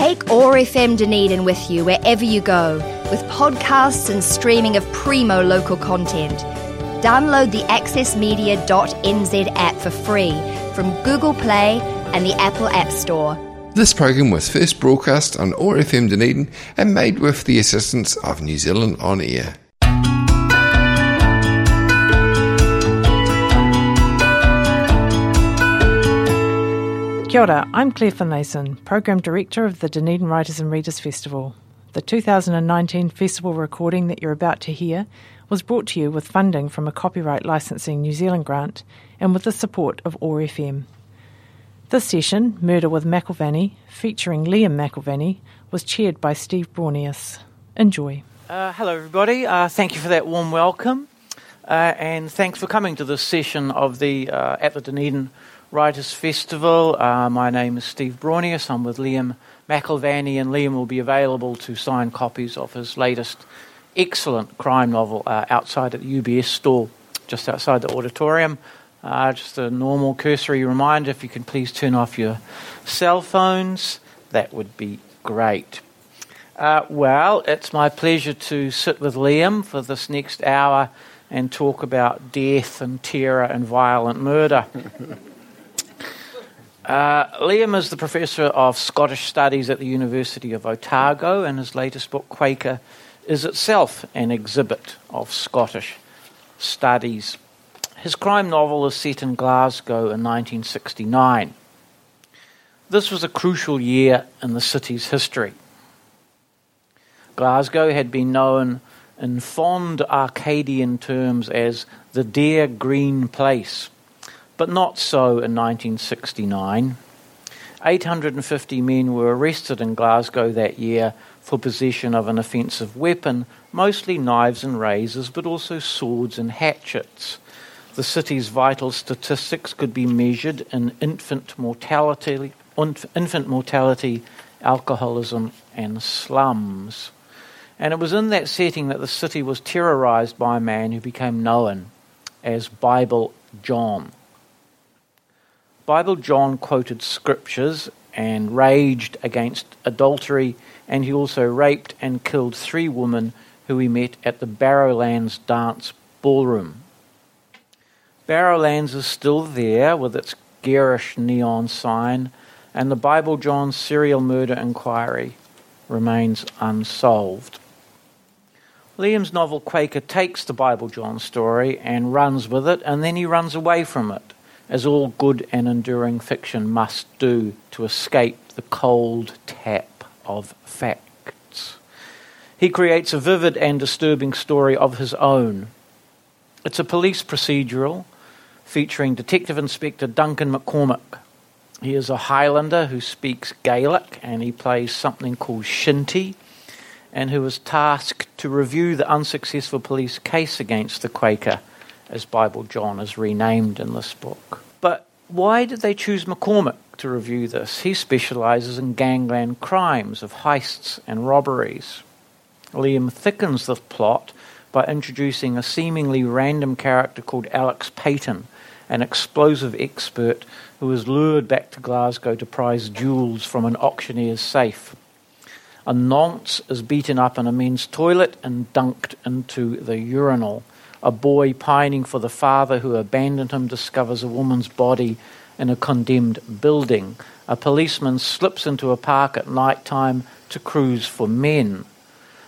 Take OAR FM Dunedin with you wherever you go, with podcasts and streaming of primo local content. Download the accessmedia.nz app for free from Google Play and the Apple App Store. This program was first broadcast on OAR FM Dunedin and made with the assistance of New Zealand On Air. Kia ora, I'm Claire Finlayson, Program Director of the Dunedin Writers and Readers Festival. The 2019 festival recording that you're about to hear was brought to you with funding from a Copyright Licensing New Zealand grant and with the support of OAR FM. This session, Murder with McIlvanney, featuring Liam McIlvanney, was chaired by Steve Braunias. Enjoy. Uh, hello, everybody. Uh, thank you for that warm welcome, uh, and thanks for coming to this session of the uh, at the Dunedin Writers Festival. Uh, my name is Steve Braunias. I'm with Liam McIlvanney, and Liam will be available to sign copies of his latest excellent crime novel uh, outside at the UBS store, just outside the auditorium. Uh, just a normal cursory reminder if you can please turn off your cell phones, that would be great. Uh, well, it's my pleasure to sit with Liam for this next hour and talk about death and terror and violent murder. Uh, Liam is the Professor of Scottish Studies at the University of Otago, and his latest book, Quaker, is itself an exhibit of Scottish studies. His crime novel is set in Glasgow in 1969. This was a crucial year in the city's history. Glasgow had been known in fond Arcadian terms as the dear green place but not so in 1969. 850 men were arrested in Glasgow that year for possession of an offensive weapon, mostly knives and razors, but also swords and hatchets. The city's vital statistics could be measured in infant mortality, infant mortality, alcoholism, and slums. And it was in that setting that the city was terrorized by a man who became known as Bible John. Bible, John quoted scriptures and raged against adultery, and he also raped and killed three women who he met at the Barrowlands Dance Ballroom. Barrowlands is still there with its garish neon sign, and the Bible John serial murder inquiry remains unsolved. Liam's novel Quaker takes the Bible John story and runs with it, and then he runs away from it as all good and enduring fiction must do to escape the cold tap of facts. He creates a vivid and disturbing story of his own. It's a police procedural featuring Detective Inspector Duncan McCormick. He is a Highlander who speaks Gaelic and he plays something called Shinty and who is tasked to review the unsuccessful police case against the Quaker as Bible John is renamed in this book. But why did they choose McCormick to review this? He specializes in gangland crimes of heists and robberies. Liam thickens the plot by introducing a seemingly random character called Alex Payton, an explosive expert who is lured back to Glasgow to prize jewels from an auctioneer's safe. A nonce is beaten up in a men's toilet and dunked into the urinal. A boy pining for the father who abandoned him discovers a woman's body in a condemned building. A policeman slips into a park at night time to cruise for men.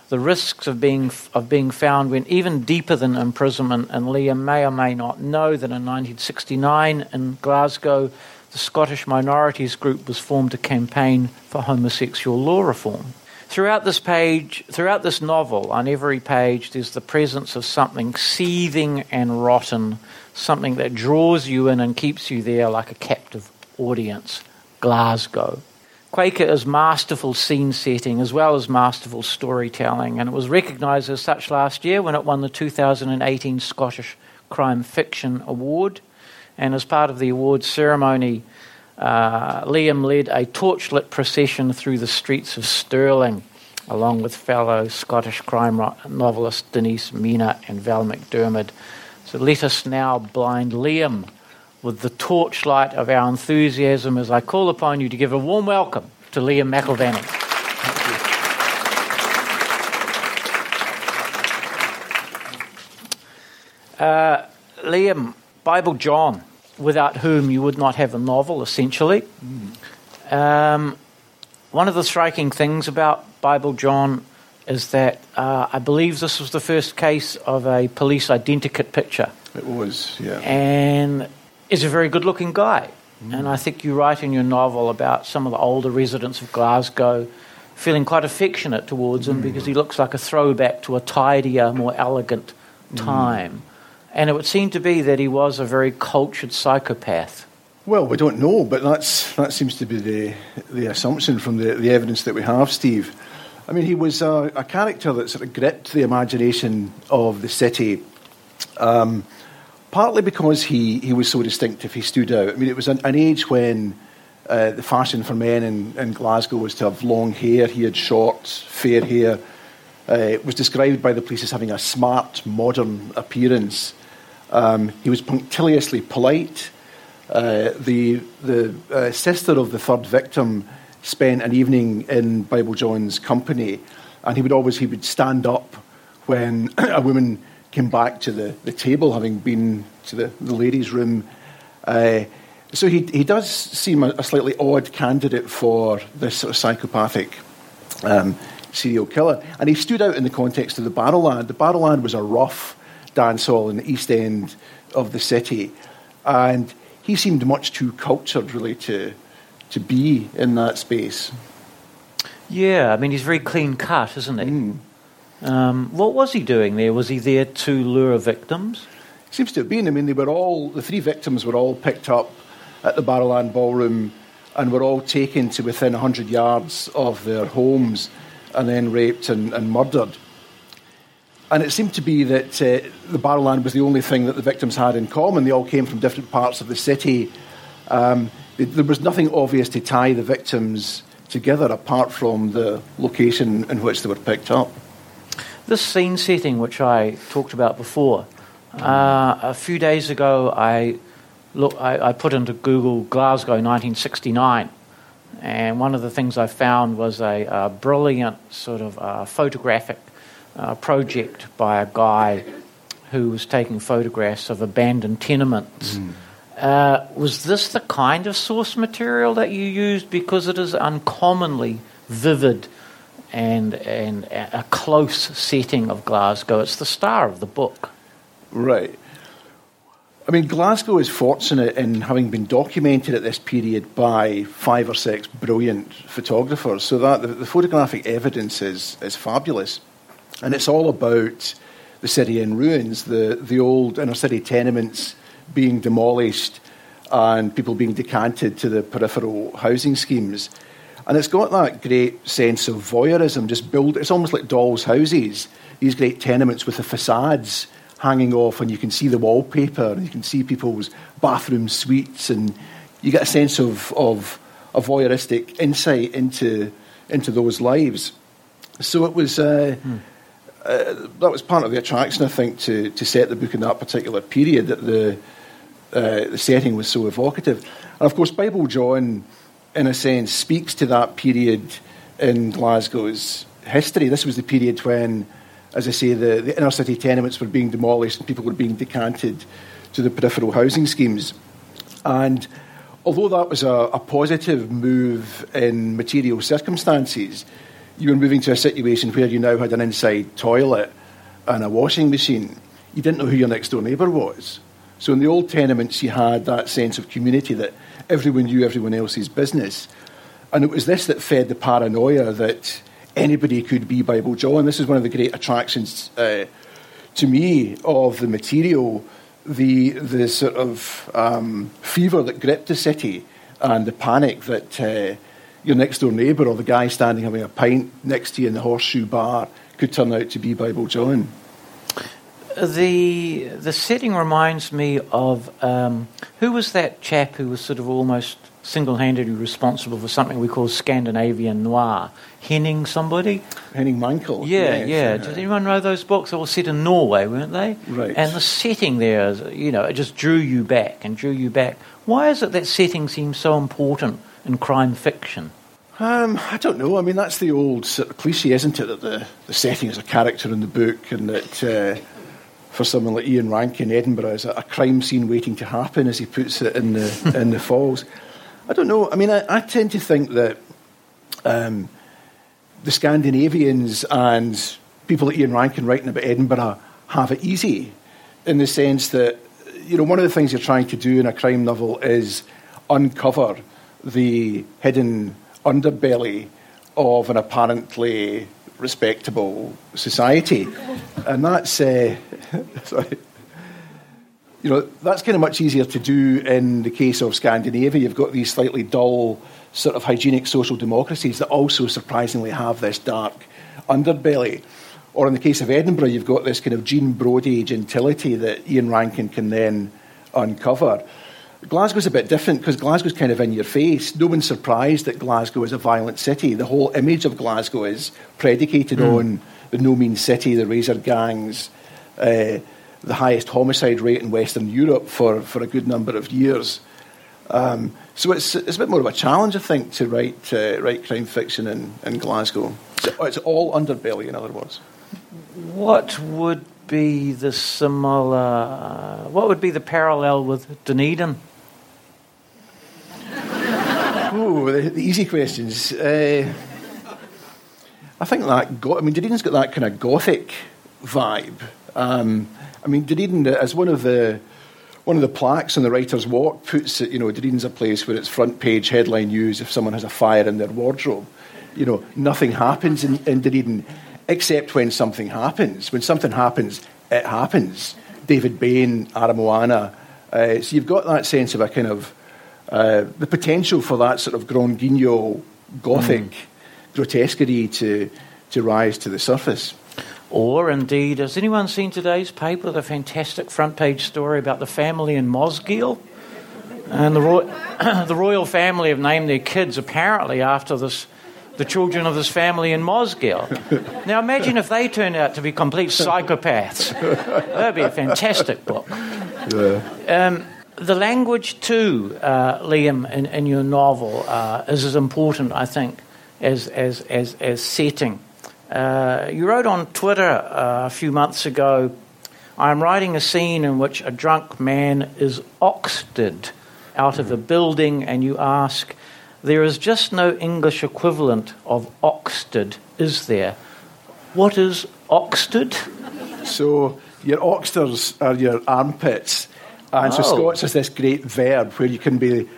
The risks of being, of being found went even deeper than imprisonment, and Liam may or may not know that in 1969 in Glasgow, the Scottish Minorities Group was formed to campaign for homosexual law reform. Throughout this page, throughout this novel, on every page, there's the presence of something seething and rotten, something that draws you in and keeps you there like a captive audience. Glasgow. Quaker is masterful scene setting as well as masterful storytelling, and it was recognised as such last year when it won the 2018 Scottish Crime Fiction Award. And as part of the awards ceremony, uh, Liam led a torchlit procession through the streets of Stirling, along with fellow Scottish crime novelist Denise Mina and Val McDermid. So let us now blind Liam with the torchlight of our enthusiasm as I call upon you to give a warm welcome to Liam McIlvanney. Uh, Liam, Bible John without whom you would not have a novel, essentially. Um, one of the striking things about Bible John is that uh, I believe this was the first case of a police identikit picture, It was, yeah. and is a very good-looking guy. And I think you write in your novel about some of the older residents of Glasgow feeling quite affectionate towards him because he looks like a throwback to a tidier, more elegant time. And it would seem to be that he was a very cultured psychopath. Well, we don't know, but that's that seems to be the the assumption from the, the evidence that we have, Steve. I mean, he was a, a character that sort of gripped the imagination of the city, um, partly because he, he was so distinctive, he stood out. I mean, it was an, an age when uh, the fashion for men in, in Glasgow was to have long hair. He had short, fair hair. Uh, it was described by the police as having a smart, modern appearance. Um, he was punctiliously polite. Uh, the the uh, sister of the third victim spent an evening in Bible John's company, and he would always he would stand up when a woman came back to the, the table, having been to the, the ladies' room. Uh, so he he does seem a, a slightly odd candidate for this sort of psychopathic um, serial killer, and he stood out in the context of the Barrowland. The Barrowland was a rough dance hall in the east end of the city, and he seemed much too cultured, really, to to be in that space. Yeah, I mean, he's very clean cut, isn't he? Um, what was he doing there? Was he there to lure victims? Seems to have been. I mean, they were all the three victims were all picked up at the Barrowland Ballroom, and were all taken to within hundred yards of their homes, and then raped and, and murdered. And it seemed to be that uh, the Barrowland was the only thing that the victims had in common. They all came from different parts of the city. Um, th- there was nothing obvious to tie the victims together apart from the location in which they were picked up. This scene setting, which I talked about before, uh, a few days ago, I look, I, I put into Google Glasgow 1969, and one of the things I found was a, uh brilliant sort of uh, photographic uh, project by a guy who was taking photographs of abandoned tenements. Uh, was this the kind of source material that you used because it is uncommonly vivid and and a a close setting of Glasgow? It's the star of the book. Right. I mean, Glasgow is fortunate in having been documented at this period by five or six brilliant photographers, so that the, the photographic evidence is, is fabulous. And it's all about the city in ruins, the, the old inner city tenements being demolished and people being decanted to the peripheral housing schemes. And it's got that great sense of voyeurism, just build. It's almost like dolls' houses, these great tenements with the facades hanging off, and you can see the wallpaper, and you can see people's bathroom suites, and you get a sense of, of a voyeuristic insight into, into those lives. So it was. Uh, uh, that was part of the attraction, I think, to, to set the book in that particular period. That the uh, the setting was so evocative, and of course, Bible John, in a sense, speaks to that period in Glasgow's history. This was the period when, as I say, the, the inner city tenements were being demolished and people were being decanted to the peripheral housing schemes, and although that was a, a positive move in material circumstances, you were moving to a situation where you now had an inside toilet and a washing machine. You didn't know who your next door neighbour was. So in the old tenements, you had that sense of community that everyone knew everyone else's business. And it was this that fed the paranoia that anybody could be Bible John. This is one of the great attractions uh, to me of the material, the, the sort of um, fever that gripped the city and the panic that uh, your next door neighbour or the guy standing having a pint next to you in the horseshoe bar could turn out to be Bible John. The the setting reminds me of um, who was that chap who was sort of almost single-handedly responsible for something we call Scandinavian noir, Henning somebody. Henning Mankell. Yeah, yes, yeah. uh, Does anyone know those books? They were set in Norway, weren't they? Right. And the setting there, you know, it just drew you back and drew you back. Why is it that setting seems so important in crime fiction? Um, I don't know. I mean, that's the old sort of cliche, isn't it? That the, the setting is a character in the book, and that uh, for someone like Ian Rankin, Edinburgh is a, crime scene waiting to happen, as he puts it in the in the Falls. I don't know. I mean, I, I tend to think that um, the Scandinavians and people like Ian Rankin writing about Edinburgh have it easy, in the sense that you know one of the things you're trying to do in a crime novel is uncover the hidden underbelly of an apparently respectable society. And that's, uh, sorry, you know, that's kind of much easier to do in the case of Scandinavia. You've got these slightly dull, sort of hygienic social democracies that also surprisingly have this dark underbelly. Or in the case of Edinburgh, you've got this kind of Jean Brodie gentility that Ian Rankin can then uncover. Glasgow's a bit different because Glasgow's kind of in your face. No one's surprised that Glasgow is a violent city. The whole image of Glasgow is predicated mm. on the no mean city, the razor gangs, uh, the highest homicide rate in Western Europe for, for a good number of years. Um, so it's, it's a bit more of a challenge, I think, to write, uh, write crime fiction in, in Glasgow. So it's all underbelly, in other words. What would be the similar, what would be the parallel with Dunedin? Ooh, the, the easy questions. Uh, I think that, go- I mean, Dunedin's got that kind of gothic vibe. Um, I mean, Dunedin, as one of the one of the plaques on the Writer's Walk puts it, you know, Dunedin's a place where it's front page headline news if someone has a fire in their wardrobe. You know, nothing happens in, in Dunedin except when something happens. When something happens, it happens. David Bain, Aramoana. Uh, so you've got that sense of a kind of uh, the potential for that sort of Grand Guignol Gothic mm. grotesquerie to, to rise to the surface. Or indeed, has anyone seen today's paper, the fantastic front page story about the family in Mosgiel? And the, ro- the royal family have named their kids apparently after this, the children of this family in Mosgiel. now imagine if they turned out to be complete psychopaths. That'd be a fantastic book. Yeah. Um, the language, too, uh, Liam, in, in, your novel uh, is as important, I think, as, as, as, as setting. Uh, you wrote on Twitter uh, a few months ago I'm writing a scene in which a drunk man is oxted out of a building, and you ask, There is just no English equivalent of oxted, is there? What is oxted? So, your oxters are your armpits and oh. so Scots is this great verb where you can be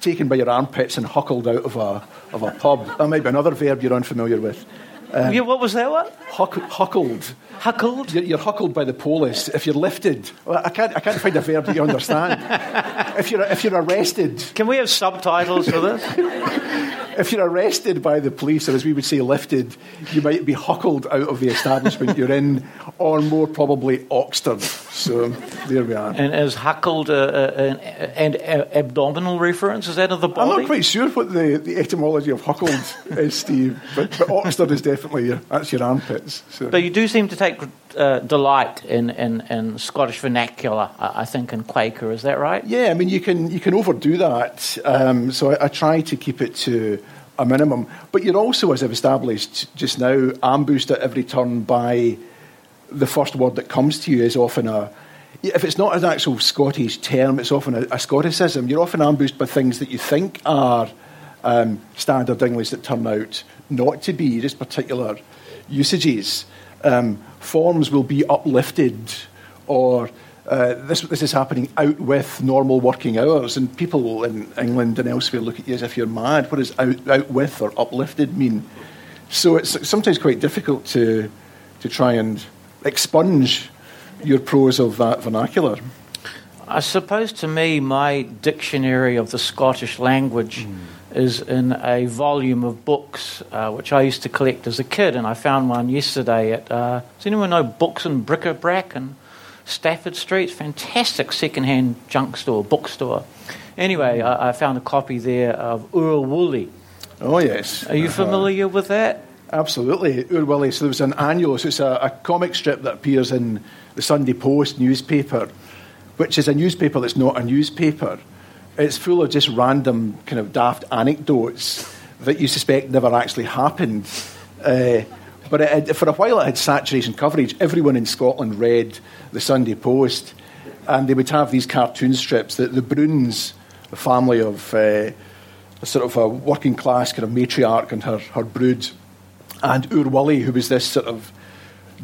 taken by your armpits and huckled out of a, of a pub. That might be another verb you're unfamiliar with. Um, yeah, what was that one? Huck, huckled. Huckled? You're, you're, huckled by the police. If you're lifted, well, I can't, I can't find a verb that you understand. if, you're, if you're arrested. Can we have subtitles for this? if you're arrested by the police, or as we would say, lifted, you might be huckled out of the establishment you're in, or more probably oxtered. So there we are. And is huckled an, an abdominal reference? Is that of the body? I'm not quite sure what the, the etymology of huckled is, Steve, but, but is definitely your, that's your armpits. So. But you do seem to take uh, delight in, in, in, Scottish vernacular, I think, in Quaker. Is that right? Yeah, I mean, you can, you can overdo that. Um, so I, I, try to keep it to a minimum. But you're also, as I've established just now, ambushed at every turn by the first word that comes to you is often a. If it's not an actual Scottish term, it's often a, a Scotticism. You're often ambushed by things that you think are um, standard English that turn out not to be, just particular usages. Um, forms will be uplifted or uh, this, this is happening out with normal working hours, and people in England and elsewhere look at you as if you're mad. What does out, out with or uplifted mean? So it's sometimes quite difficult to, to try and expunge your prose of that vernacular. I suppose to me, my dictionary of the Scottish language mm. Is in a volume of books, uh, which I used to collect as a kid, and I found one yesterday at. Uh, does anyone know Books and Bric-a-Brac in Stafford Street? Fantastic second-hand junk store, bookstore. Anyway, I, I found a copy there of Oor Wullie. Oh yes. Are you uh-huh. familiar with that? Absolutely, Oor Wullie. So there was an annual. So it's a, a comic strip that appears in the Sunday Post newspaper which is a newspaper that's not a newspaper. It's full of just random kind of daft anecdotes that you suspect never actually happened. Uh, But it had, for a while it had saturation coverage. Everyone in Scotland read the Sunday Post, and they would have these cartoon strips. that the Broons, a family of uh, a sort of a working class kind of matriarch and her, her brood, and Wullie, who was this sort of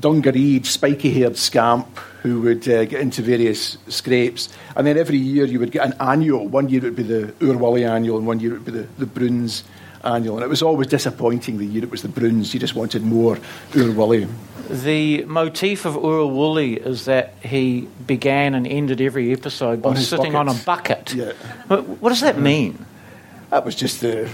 dungareed, spiky haired scamp who would uh, get into various scrapes. And then every year you would get an annual. One year it would be the Wullie annual, and one year it would be the, the Broons annual. And it was always disappointing the year it was the Broons. You just wanted more Wullie. The motif of Wullie is that he began and ended every episode by On sitting on a bucket. bucket. Yeah. What, what does that mean? That was just the.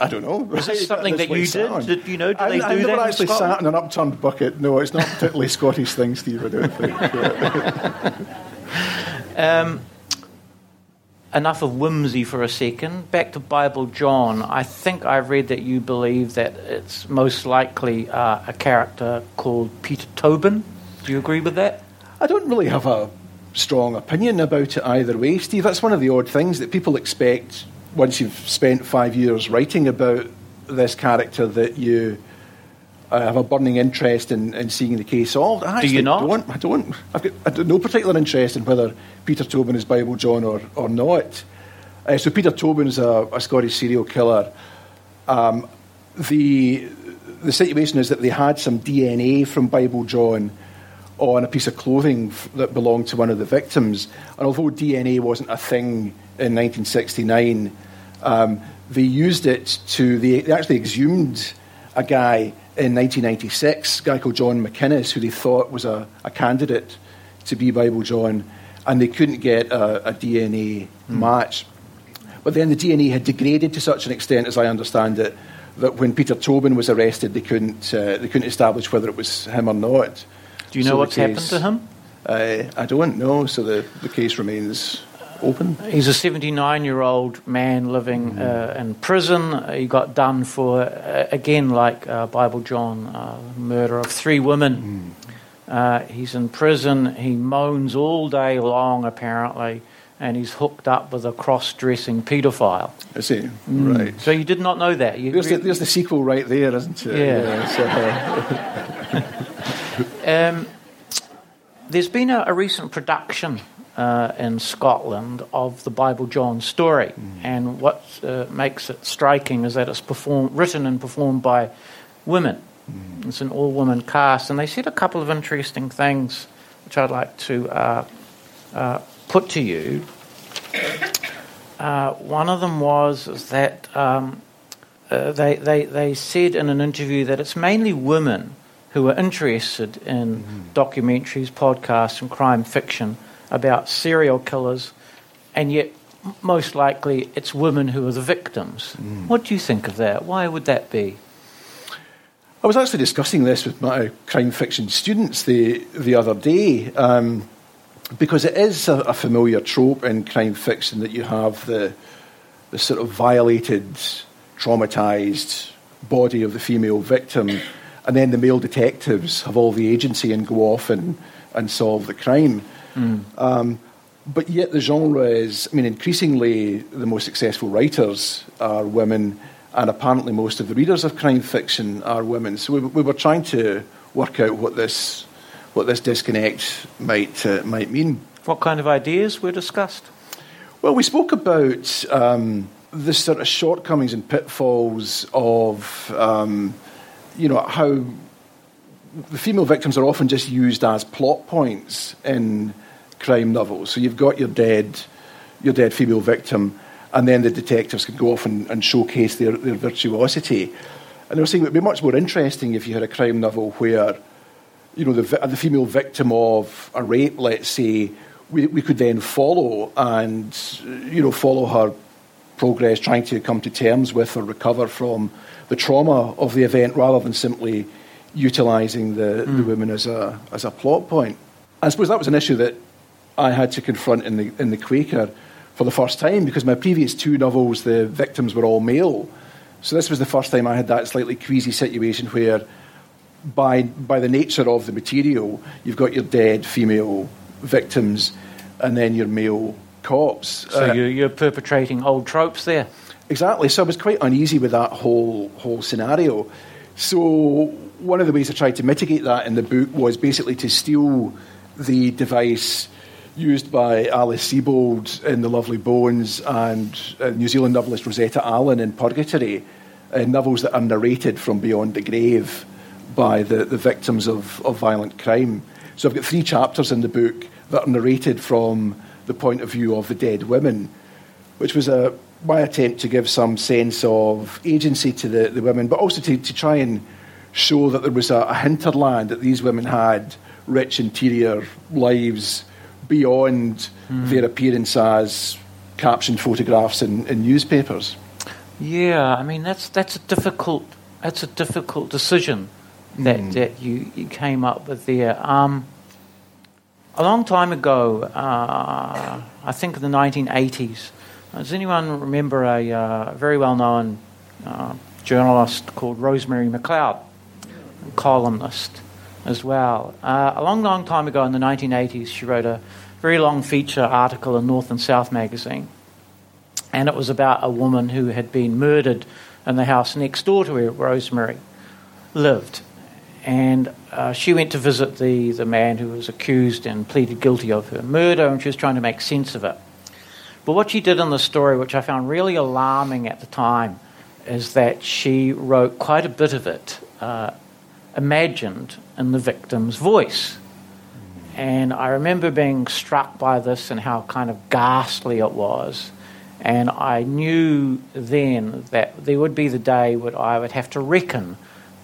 I don't know. Was this something That's that you did? Did you know, did I, they I do never that in actually Scotland? sat in an upturned bucket. No, it's not particularly Scottish thing, Steve, I don't think. Um, enough of whimsy for a second. Back to Bible John. I think I read that you believe that it's most likely uh, a character called Peter Tobin. Do you agree with that? I don't really have a strong opinion about it either way, Steve. That's one of the odd things that people expect once you've spent five years writing about this character that you uh, have a burning interest in, in seeing the case solved. I Do you not? Don't, I don't. I've got I no particular interest in whether Peter Tobin is Bible John or, or not. Uh, so Peter Tobin's a, a Scottish serial killer. Um, the the situation is that they had some DNA from Bible John on a piece of clothing f- that belonged to one of the victims. And although DNA wasn't a thing in 1969, um, they used it to, they, they actually exhumed a guy in 1996, a guy called John McInnes, who they thought was a, a candidate to be Bible John, and they couldn't get a, a DNA match. But then the DNA had degraded to such an extent, as I understand it, that when Peter Tobin was arrested, they couldn't, uh, they couldn't establish whether it was him or not. Do you know So what's happened to him? Uh, I don't know, so the, the case remains open. He's a 79 year old man living uh, in prison. He got done for, uh, again, like uh, Bible John, uh, murder of three women. Uh, he's in prison. He moans all day long, apparently, and he's hooked up with a cross dressing paedophile. I see. Right. So you did not know that. You There's the, there's the sequel right there, isn't it? Yeah. so, uh, Um, there's been a, a recent production uh, in Scotland of the Bible John story, and what uh, makes it striking is that it's performed, written and performed by women. It's an all-woman cast, and they said a couple of interesting things, which I'd like to uh, uh, put to you. Uh, one of them was is that um, uh, they, they, they said in an interview that it's mainly women who are interested in documentaries, podcasts, and crime fiction about serial killers, and yet most likely it's women who are the victims. What do you think of that? Why would that be? I was actually discussing this with my crime fiction students the, the other day, um, because it is a, a familiar trope in crime fiction that you have the, the sort of violated, traumatized body of the female victim, and then the male detectives have all the agency and go off and, and solve the crime. Um, but yet the genre is, I mean, increasingly the most successful writers are women, and apparently most of the readers of crime fiction are women. So we, we were trying to work out what this, what this disconnect might, uh, might mean. What kind of ideas were discussed? Well, we spoke about um, the sort of shortcomings and pitfalls of, um, you know, how the female victims are often just used as plot points in crime novels. So you've got your dead, your dead female victim, and then the detectives can go off and, and showcase their, their virtuosity. And they were saying it would be much more interesting if you had a crime novel where, you know, the, the female victim of a rape, let's say, we, we could then follow and, you know, follow her progress trying to come to terms with or recover from the trauma of the event rather than simply utilising the, the mm. women as a, as a plot point. I suppose that was an issue that I had to confront in the, in the Quaker for the first time because my previous two novels, the victims were all male. So this was the first time I had that slightly queasy situation where, by, by the nature of the material, you've got your dead female victims and then your male cops. So Uh, you, you're perpetrating old tropes there. Exactly. So I was quite uneasy with that whole whole scenario. So one of the ways I tried to mitigate that in the book was basically to steal the device used by Alice Sebold in The Lovely Bones and uh, New Zealand novelist Rosetta Allan in Purgatory, uh, novels that are narrated from beyond the grave by the, the victims of, of violent crime. So I've got three chapters in the book that are narrated from the point of view of the dead women, which was a, my attempt to give some sense of agency to the, the women, but also to, to try and show that there was a, a hinterland that these women had rich interior lives beyond mm. their appearance as captioned photographs in, in newspapers. Yeah, I mean that's that's a difficult that's a difficult decision that mm. that you, you came up with there. Um, a long time ago, uh, I think in the 1980s, does anyone remember a uh, very well known uh, journalist called Rosemary McLeod, columnist? As well. Uh, a long, long time ago in the 1980s, she wrote a very long feature article in North and South magazine. And it was about a woman who had been murdered in the house next door to where Rosemary lived. And uh, she went to visit the, the man who was accused and pleaded guilty of her murder, and she was trying to make sense of it. But what she did in the story, which I found really alarming at the time, is that she wrote quite a bit of it uh, imagined in the victim's voice. And I remember being struck by this and how kind of ghastly it was. And I knew then that there would be the day when I would have to reckon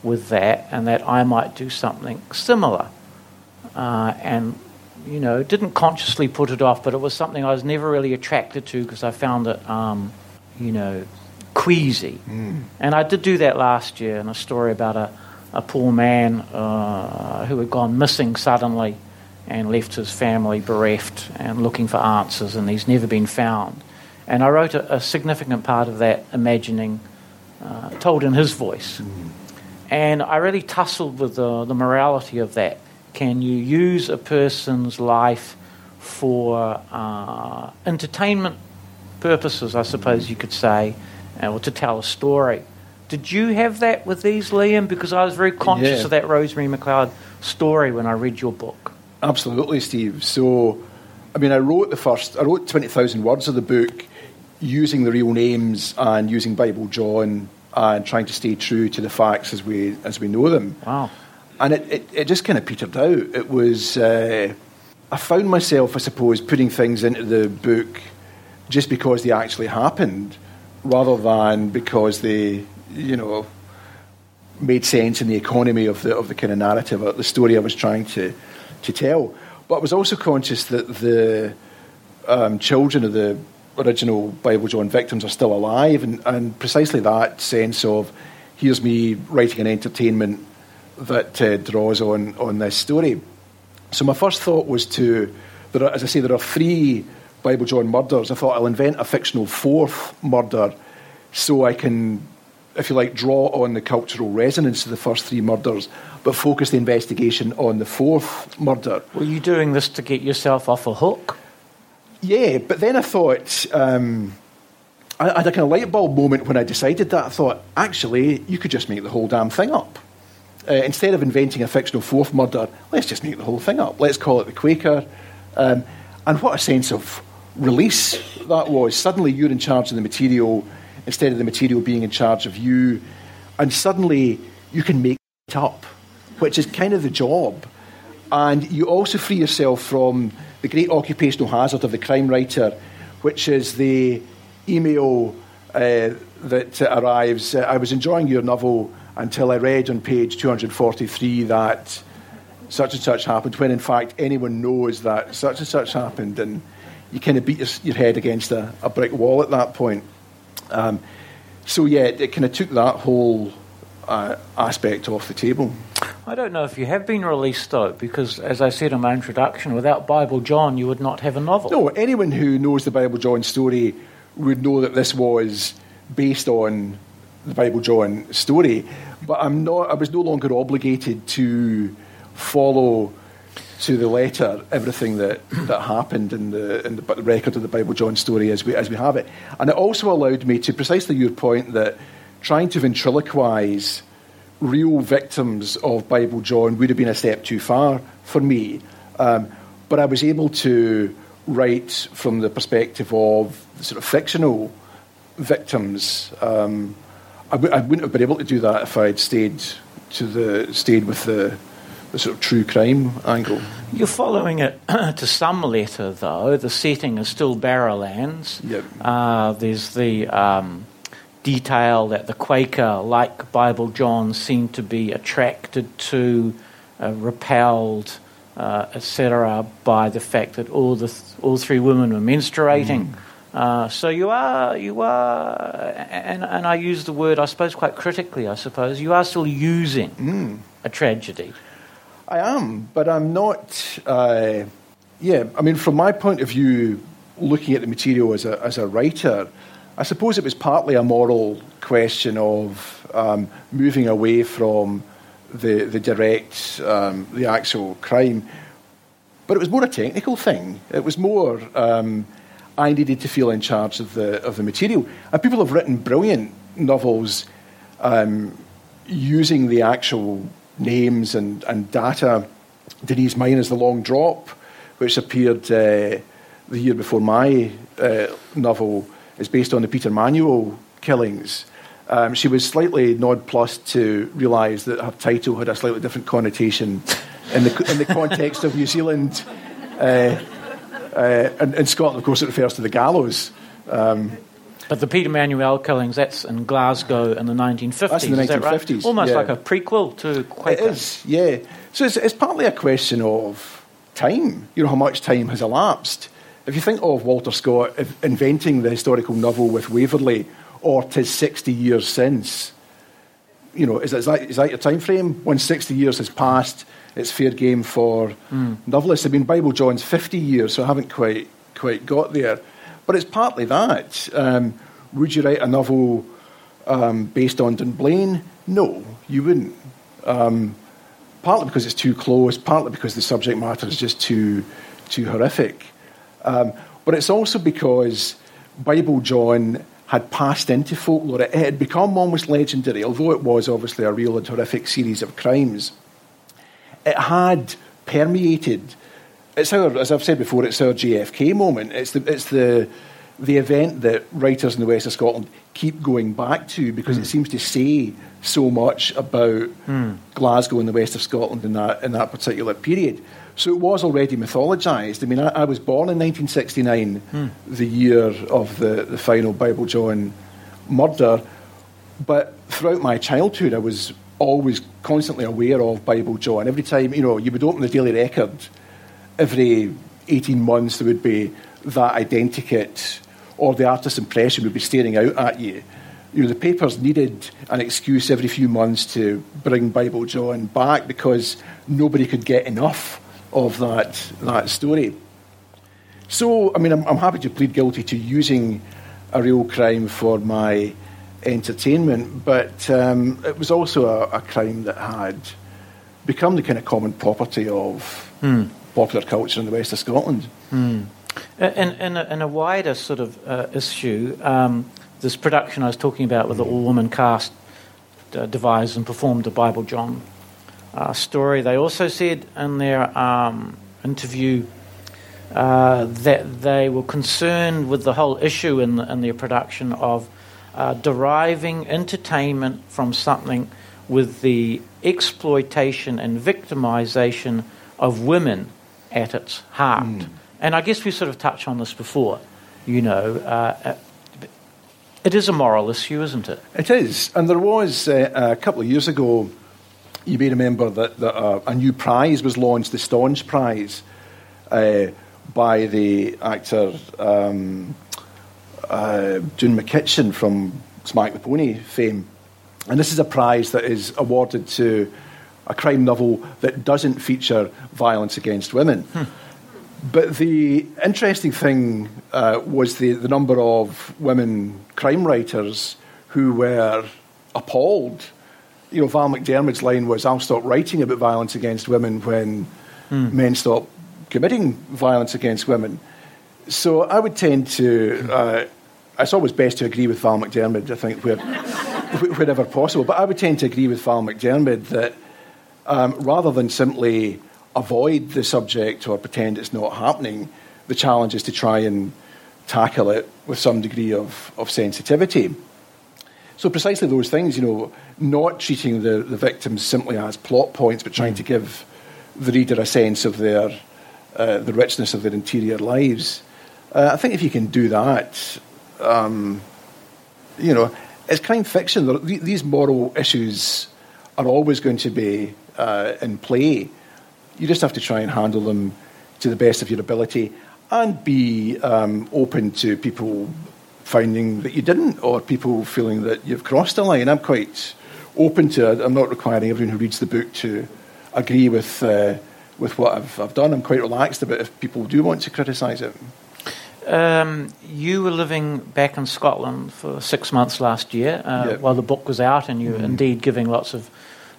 with that and that I might do something similar. Uh, and, you know, didn't consciously put it off, but it was something I was never really attracted to because I found it, um, you know, queasy. Mm. And I did do that last year in a story about a, a poor man uh, who had gone missing suddenly and left his family bereft and looking for answers, and he's never been found. And I wrote a, a significant part of that imagining, uh, told in his voice. Mm. And I really tussled with the, the morality of that. Can you use a person's life for uh, entertainment purposes, I suppose you could say, uh, or to tell a story? Did you have that with these, Liam? Because I was very conscious yeah. of that Rosemary McLeod story when I read your book. Absolutely, Steve. So, I mean, I wrote the first, I wrote 20,000 words of the book using the real names and using Bible John and trying to stay true to the facts as we, as we know them. Wow. And it, it, it just kind of petered out. It was, uh, I found myself, I suppose, putting things into the book just because they actually happened rather than because they you know, made sense in the economy of the of the kind of narrative, the story I was trying to to tell. But I was also conscious that the um, children of the original Bible John victims are still alive, and, and precisely that sense of here's me writing an entertainment that uh, draws on on this story. So my first thought was to, there are, as I say, there are three Bible John murders. I thought I'll invent a fictional fourth murder so I can if you like, draw on the cultural resonance of the first three murders, but focus the investigation on the fourth murder. Were you doing this to get yourself off a hook? Yeah, but then I thought, um, I, had a kind of light bulb moment when I decided that. I thought, actually, you could just make the whole damn thing up. Uh, instead of inventing a fictional fourth murder, let's just make the whole thing up. Let's call it the Quaker. Um, and what a sense of release that was. Suddenly you're in charge of the material instead of the material being in charge of you. And suddenly you can make it up, which is kind of the job. And you also free yourself from the great occupational hazard of the crime writer, which is the email uh, that arrives. Uh, I was enjoying your novel until I read on page 243 that such and such happened, when in fact anyone knows that such and such happened, and you kind of beat your, your head against a, a brick wall at that point. Um, so yeah, it, it kind of took that whole uh, aspect off the table. I don't know if you have been released though, because as I said in my introduction, without Bible John, you would not have a novel. No, anyone who knows the Bible John story would know that this was based on the Bible John story. But I'm not. I was no longer obligated to follow to the letter everything that, that happened in the, in the, record of the Bible John story as we, as we have it. And it also allowed me to precisely your point that trying to ventriloquize real victims of Bible John would have been a step too far for me. Um, but I was able to write from the perspective of sort of fictional victims. Um, I w- I wouldn't have been able to do that if I'd stayed to the stayed with the, the sort of true crime angle. You're following it to some letter, though. The setting is still Barrowlands. Yep. Uh, there's the um, detail that the Quaker, like Bible John, seemed to be attracted to, uh, repelled, uh, etc., by the fact that all the th- all three women were menstruating. Uh, so you are you are, and, and I use the word I suppose quite critically. I suppose you are still using a tragedy. I am, but I'm not. Uh, yeah, I mean, from my point of view, looking at the material as a, as a writer, I suppose it was partly a moral question of um, moving away from the, the direct, um, the actual crime. But it was more a technical thing. It was more um, I needed to feel in charge of the, of the material. And people have written brilliant novels um, using the actual names and, and data. Denise Mina's The Long Drop, which appeared uh, the year before my uh, novel, is based on the Peter Manuel killings. Um, she was slightly nonplussed to realise that her title had a slightly different connotation in the, in the context of New Zealand. Uh, uh, and in Scotland, of course, it refers to the gallows. Um, But the Peter Manuel killings, that's in Glasgow in the 1950s. That's in the is that right? 1950s, Almost yeah. like a prequel to Quaker. It is, yeah. So it's, it's partly a question of time, you know, how much time has elapsed. If you think of Walter Scott inventing the historical novel with Waverley, or tis 60 years since, you know, is that, is that, is that your time frame? When 60 years has passed, it's fair game for hmm. novelists. I mean, Bible John's 50 years, so I haven't quite, quite got there. But it's partly that. Um, would you write a novel um, based on Dunblane? No, you wouldn't. Um, partly because it's too close, partly because the subject matter is just too, too horrific. Um, but it's also because Bible John had passed into folklore. It had become almost legendary, although it was obviously a real and horrific series of crimes. It had permeated. It's our, as I've said before, it's our JFK moment. It's the, it's the, the event that writers in the west of Scotland keep going back to because it hmm. seems to say so much about hmm. Glasgow and the west of Scotland in that, in that particular period. So it was already mythologised. I mean, I, I was born in 1969, hmm. the year of the, the final Bible John murder, but throughout my childhood, I was always constantly aware of Bible John. Every time, you know, you would open the Daily Record, every 18 months there would be that identikit or the artist's impression would be staring out at you. You know, the papers needed an excuse every few months to bring Bible John back because nobody could get enough of that, that story. So, I mean, I'm, I'm happy to plead guilty to using a real crime for my entertainment, but um, it was also a, a crime that had become the kind of common property of popular culture in the west of Scotland. In, in, a, in a wider sort of uh, issue, um, this production I was talking about with the all woman cast uh, devised and performed the Bible John. Uh, story, they also said in their um, interview uh, that they were concerned with the whole issue in, in their production of uh, deriving entertainment from something with the exploitation and victimization of women at its heart. And I guess we sort of touched on this before. You know, uh, uh, it is a moral issue, isn't it? It is, and there was uh, a couple of years ago. You may remember that, that uh, a new prize was launched, the Staunch Prize, uh, by the actor um, uh, Doon Mackichan from Smack the Pony fame. And this is a prize that is awarded to a crime novel that doesn't feature violence against women. But the interesting thing uh, was the, the number of women crime writers who were appalled. You know, Val McDermid's line was, I'll stop writing about violence against women when men stop committing violence against women. So I would tend to, uh, it's always best to agree with Val McDermid, I think, where wherever possible. But I would tend to agree with Val McDermid that um, rather than simply avoid the subject or pretend it's not happening, the challenge is to try and tackle it with some degree of, of sensitivity. So precisely those things, you know, not treating the, the victims simply as plot points, but trying mm. to give the reader a sense of their uh, the richness of their interior lives. Uh, I think if you can do that, um, you know, it's crime fiction. These moral issues are always going to be uh, in play. You just have to try and handle them to the best of your ability and be um, open to people finding that you didn't or people feeling that you've crossed a line. I'm quite open to it. I'm not requiring everyone who reads the book to agree with, uh, with what I've, I've done. I'm quite relaxed about if people do want to criticise it. Um, you were living back in Scotland for six months last year uh, yep. while the book was out, and you were mm. indeed giving lots of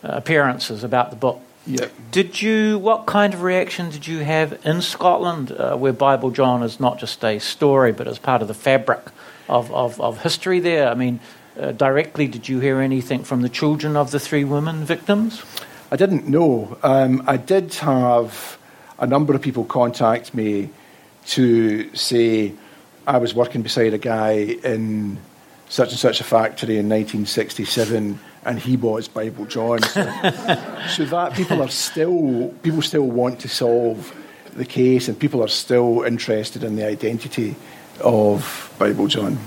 appearances about the book. Yep. Did you? What kind of reaction did you have in Scotland, uh, where Bible John is not just a story, but as part of the fabric of, of, of history there? I mean, uh, directly, did you hear anything from the children of the three women victims? I didn't know. Um, I did have a number of people contact me to say I was working beside a guy in such and such a factory in 1967 and he was Bible John. So, so, that people are still people still want to solve the case and people are still interested in the identity of Bible John.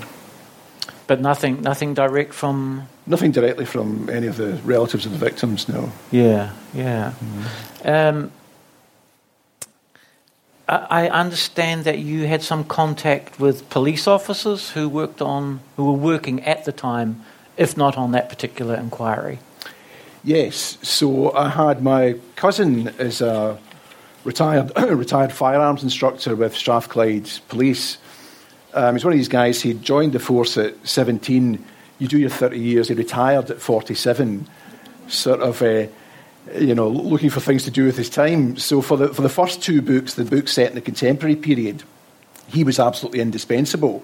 But nothing nothing direct from nothing directly from any of the relatives of the victims, no. Yeah, yeah. Mm-hmm. Um, I understand that you had some contact with police officers who worked on, who were working at the time, if not on that particular inquiry. Yes. So I had my cousin as a retired retired firearms instructor with Strathclyde Police. Um, he's one of these guys. He joined the force at 17. You do your 30 years. He retired at 47. Sort of. Uh, you know, looking for things to do with his time. So for the, for the first two books, the book set in the contemporary period, he was absolutely indispensable.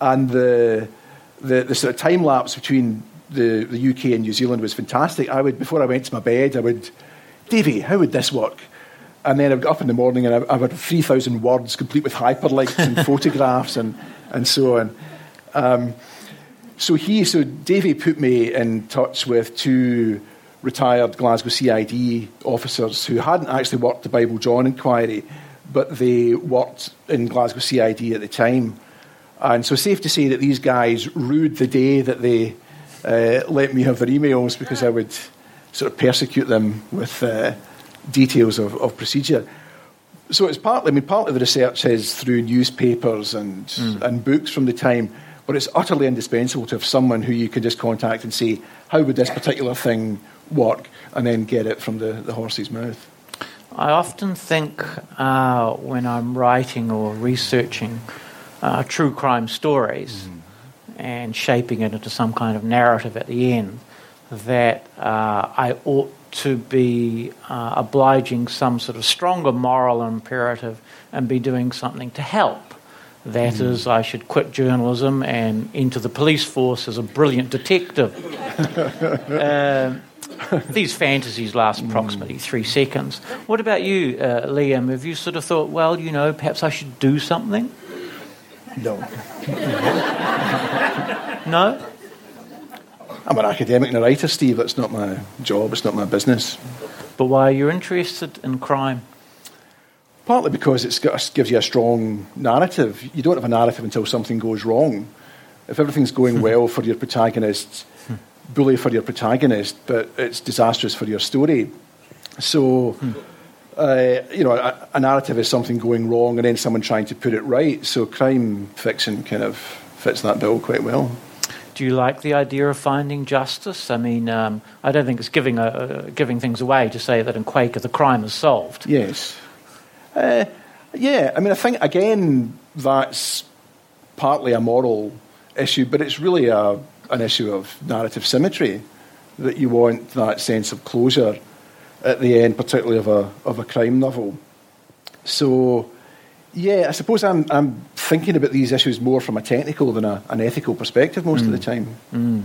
And the, the, the sort of time lapse between the, the UK and New Zealand was fantastic. I would, before I went to my bed, I would, Davy, how would this work? And then I would get up in the morning and I, I would have 3,000 words complete with hyperlinks and photographs and, and so on. Um, so he, so Davy put me in touch with two retired Glasgow CID officers who hadn't actually worked the Bible John inquiry, but they worked in Glasgow CID at the time. And so, safe to say that these guys rued the day that they uh, let me have their emails because I would sort of persecute them with uh, details of, of, procedure. So it's partly, I mean, part of the research is through newspapers and, mm. and books from the time, but it's utterly indispensable to have someone who you can just contact and say, how would this particular thing work and then get it from the, the horse's mouth. I often think uh, when I'm writing or researching uh, true crime stories mm. and shaping it into some kind of narrative at the end, that uh, I ought to be uh, obliging some sort of stronger moral imperative and be doing something to help. That mm. is, I should quit journalism and enter the police force as a brilliant detective. uh, these fantasies last approximately three seconds. What about you, uh, Liam? Have you sort of thought, well, you know, perhaps I should do something? No. no? I'm an academic and a writer, Steve. That's not my job, it's not my business. But why are you interested in crime? Partly because it gives you a strong narrative. You don't have a narrative until something goes wrong. If everything's going well for your protagonist, bully for your protagonist, but it's disastrous for your story. So, hmm. Uh, you know, a, a, narrative is something going wrong and then someone trying to put it right. So, crime fiction kind of fits that bill quite well. Do you like the idea of finding justice? I mean, um, I don't think it's giving, a, giving things away to say that in Quaker the crime is solved. Yes. Uh, yeah, I mean, I think, again, that's partly a moral issue, but it's really a an issue of narrative symmetry, that you want that sense of closure at the end, particularly of a, of a crime novel. So, yeah, I suppose I'm, I'm thinking about these issues more from a technical than a, an ethical perspective most mm. of the mm. time. Mm.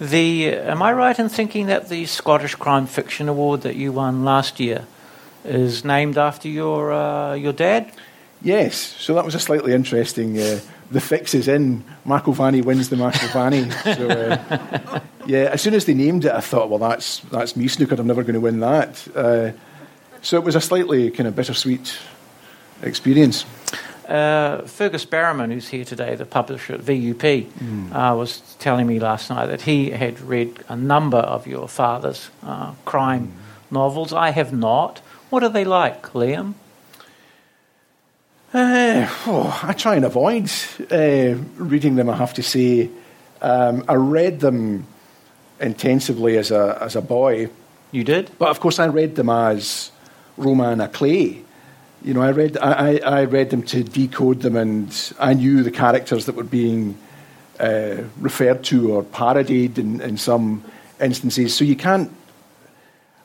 The am I right in thinking that the Scottish Crime Fiction Award that you won last year is named after your uh, your dad? Yes, so that was a slightly interesting. Uh, the fix is in. McIlvanney wins the McIlvanney. so, uh, yeah, as soon as they named it, I thought, well, that's that's me snookered. I'm never going to win that. Uh, so it was a slightly kind of bittersweet experience. Uh, Fergus Barrowman, who's here today, the publisher at VUP, mm. uh, was telling me last night that he had read a number of your father's uh, crime mm. novels. I have not. What are they like, Liam? Uh, oh, I try and avoid uh, reading them, I have to say. Um, I read them intensively as a, as a boy. You did? But of course, I read them as Roman à clef you know, I read, I, I read them to decode them, and I knew the characters that were being uh, referred to or parodied in, in some instances. So you can't.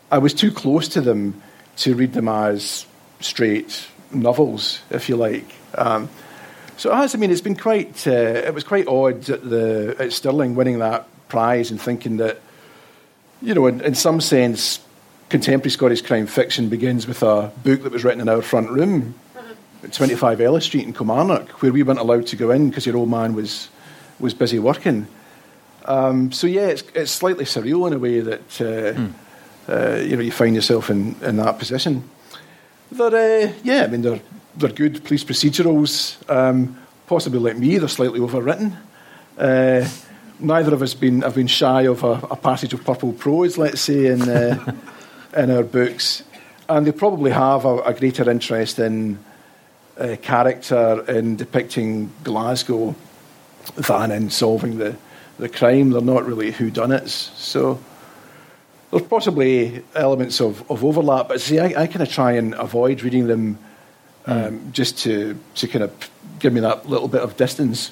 I was too close to them to read them as straight novels, if you like. Um, so it has. I mean, it's been quite. Uh, it was quite odd at the at Stirling winning that prize and thinking that, you know, in, in some sense, contemporary Scottish crime fiction begins with a book that was written in our front room at 25 Ellis Street in Kilmarnock, where we weren't allowed to go in because your old man was, was busy working. Um, so yeah, it's, it's slightly surreal in a way that uh, mm. uh, you know you find yourself in, in that position. They're uh, yeah, I mean they're they're good police procedurals. Um, possibly like me, they're slightly overwritten. Uh, neither of us been have been shy of a, a passage of purple prose, let's say, in uh, in our books, and they probably have a, a greater interest in uh, character in depicting Glasgow than in solving the, the crime. They're not really whodunits. So there's possibly elements of, of overlap, but see, I, I kind of try and avoid reading them um, mm. just to, to kind of give me that little bit of distance.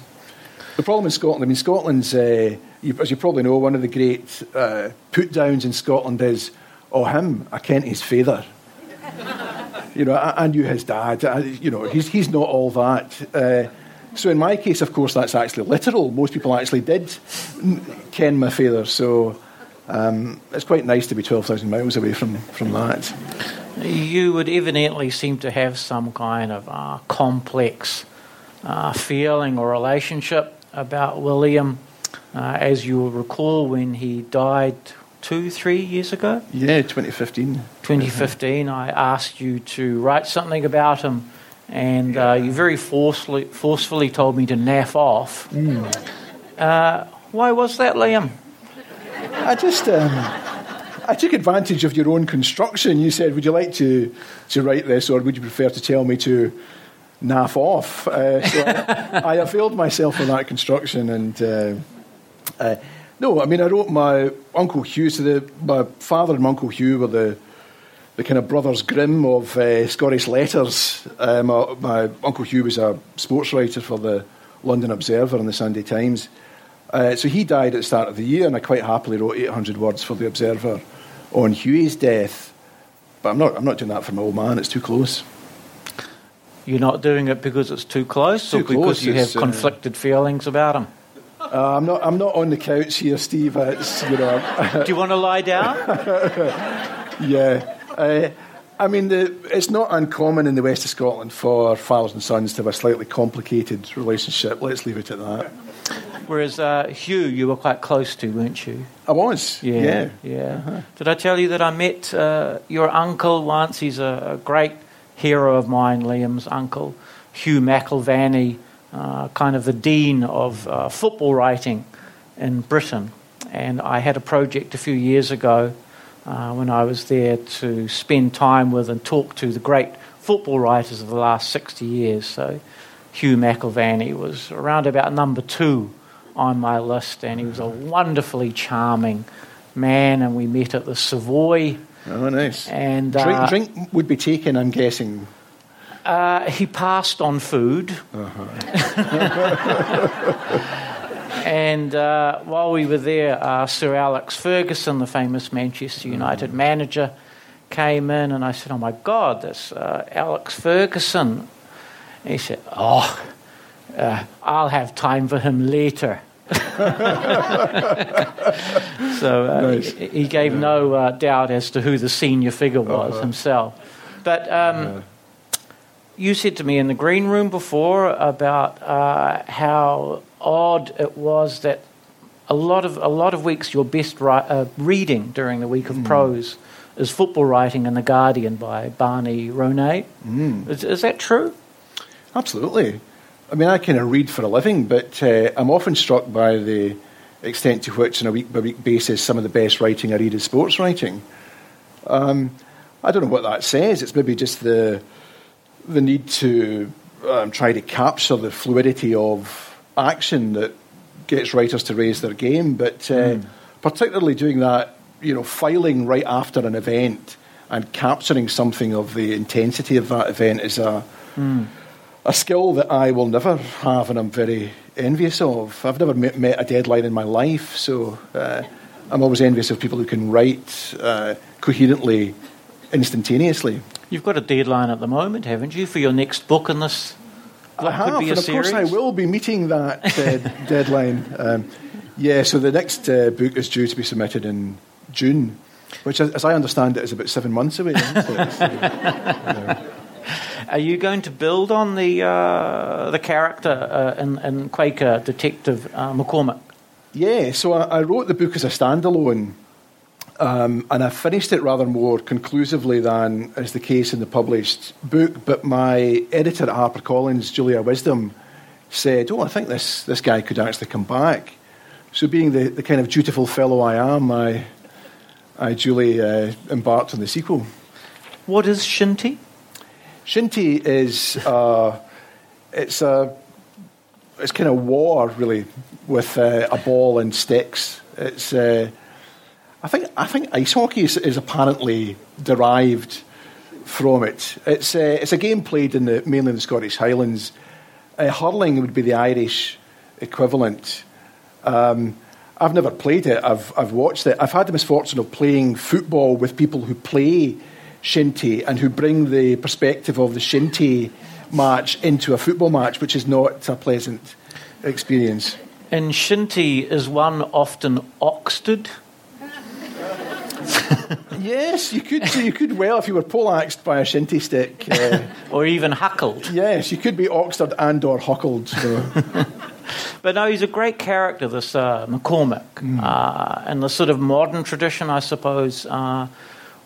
The problem in Scotland, I mean, Scotland's, uh, you, as you probably know, one of the great uh, put downs in Scotland is oh, him, I kent his father. you know, I, I, knew his dad. I, you know, he's, he's not all that. Uh, so in my case, of course, that's actually literal. Most people actually did ken my father. So um, it's quite nice to be 12,000 miles away from, from that. You would evidently seem to have some kind of uh, complex uh, feeling or relationship about William. Uh, as you will recall, when he died two, three years ago? Yeah, 2015. 2015, I asked you to write something about him, and uh, you very forcefully, forcefully told me to naff off. Mm. Uh, why was that, Liam? I just. Um, I took advantage of your own construction. You said, Would you like to, to write this, or would you prefer to tell me to naff off? Uh, so I, I, availed myself of that construction, and uh, uh no, I mean, I wrote my Uncle Hugh, so the, my father and my Uncle Hugh were the, the kind of brothers Grimm of uh, Scottish letters. Uh, my, my, Uncle Hugh was a sports writer for the London Observer and the Sunday Times. Uh, so he died at the start of the year, and I quite happily wrote 800 words for the Observer on Hughie's death. But I'm not, I'm not doing that for my old man, it's too close. You're not doing it because it's too close, too or because close, you have uh, conflicted feelings about him? Uh, I'm not. I'm not on the couch here, Steve. It's, you know. Do you want to lie down? yeah. Uh, I mean, the, it's not uncommon in the west of Scotland for fathers and sons to have a slightly complicated relationship. Let's leave it at that. Whereas uh, Hugh, you were quite close to, weren't you? I was. Yeah. Yeah. yeah. Uh-huh. Did I tell you that I met uh, your uncle once? He's a, a, great hero of mine, Liam's uncle, Hugh McIlvanney uh, kind of the dean of uh, football writing in Britain. And I had a project a few years ago uh, when I was there to spend time with and talk to the great football writers of the last 60 years. So Hugh McIlvanney was around about number two on my list, and he was a wonderfully charming man. And we met at the Savoy. Oh, nice. And uh, drink, drink would be taken, I'm guessing, uh, he passed on food. Uh-huh. and uh, while we were there, uh, Sir Alex Ferguson, the famous Manchester United mm-hmm. manager, came in, and I said, "Oh my God, this uh, Alex Ferguson." And he said, "Oh, uh, I'll have time for him later." so uh, Nice. he, he gave no uh, doubt as to who the senior figure was Uh-huh. himself. But um, you said to me in the green room before about uh, how odd it was that a lot of a lot of weeks your best ri- uh, reading during the week of prose is football writing in the Guardian by Barney Ronay. Is, is that true? Absolutely. I mean, I kind of read for a living, but uh, I'm often struck by the extent to which, on a week by week basis, some of the best writing I read is sports writing. Um, I don't know what that says. It's maybe just the the need to um, try to capture the fluidity of action that gets writers to raise their game, but uh, particularly doing that, you know, filing right after an event and capturing something of the intensity of that event is a a skill that I will never have, and I'm very envious of. I've never met, met a deadline in my life, so uh, I'm always envious of people who can write uh, coherently, instantaneously. You've got a deadline at the moment, haven't you, for your next book in this? I have, could be a and of course I will be meeting that uh, deadline. Um, yeah, so the next uh, book is due to be submitted in June, which, as as I understand it, is about seven months away. Are you going to build on the uh, the character uh, in, in Quaker Detective uh, McCormick? Yeah, so I, I wrote the book as a standalone, um, and I finished it rather more conclusively than is the case in the published book. But my editor at HarperCollins, Julia Wisdom, said, "Oh, I think this this guy could actually come back." So, being the, the kind of dutiful fellow I am, I I duly uh, embarked on the sequel. What is Shinty? Shinty is uh, it's a it's kind of war really with uh, a ball and sticks. It's uh, I think I think ice hockey is, is apparently derived from it. It's uh, it's a game played in the mainly in the Scottish Highlands. Uh, hurling would be the Irish equivalent. Um, I've never played it. I've I've watched it. I've had the misfortune of playing football with people who play shinty and who bring the perspective of the shinty match into a football match, which is not a pleasant experience. In Shinty is one often oxted. Yes, you could. You could well if you were poleaxed by a shinty stick. Uh, or even huckled. yes, you could be oxted and or huckled. So. But no, he's a great character, this uh, McCormick. Uh, and the sort of modern tradition, I suppose, uh,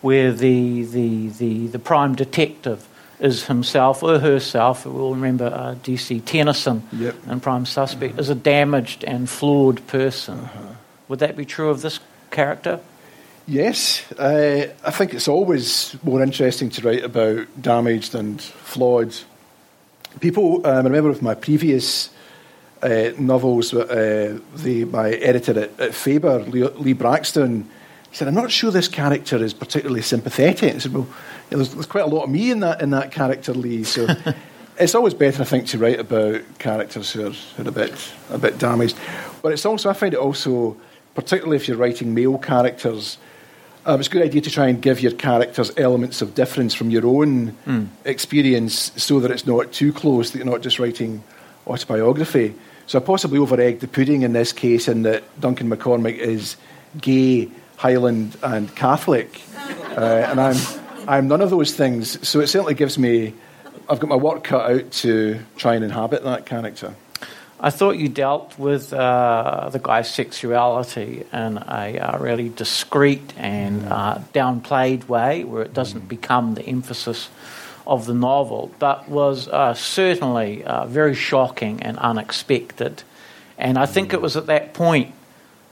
where the, the, the, the prime detective is himself or herself, we'll remember uh, D.C. Tennison Yep. and Prime Suspect, is a damaged and flawed person. Would that be true of this character? Yes, uh, I think it's always more interesting to write about damaged and flawed people. Um, I remember with my previous uh, novels, uh, the, my editor at, at Faber, Lee, Lee Brackstone, he said, "I'm not sure this character is particularly sympathetic." I said, "Well, you know, there's, there's quite a lot of me in that in that character, Lee." So. It's always better, I think, to write about characters who are, who are a bit a bit damaged. But it's also, I find it also, particularly if you're writing male characters, um, it's a good idea to try and give your characters elements of difference from your own experience so that it's not too close, that you're not just writing autobiography. So I possibly over egged the pudding in this case in that Duncan McCormick is gay, Highland, and Catholic. Uh, and I'm, I'm none of those things. So it certainly gives me, I've got my work cut out to try and inhabit that character. I thought you dealt with uh, the guy's sexuality in a uh, really discreet and uh, downplayed way, where it doesn't become the emphasis of the novel, but was uh, certainly uh, very shocking and unexpected. And I think it was at that point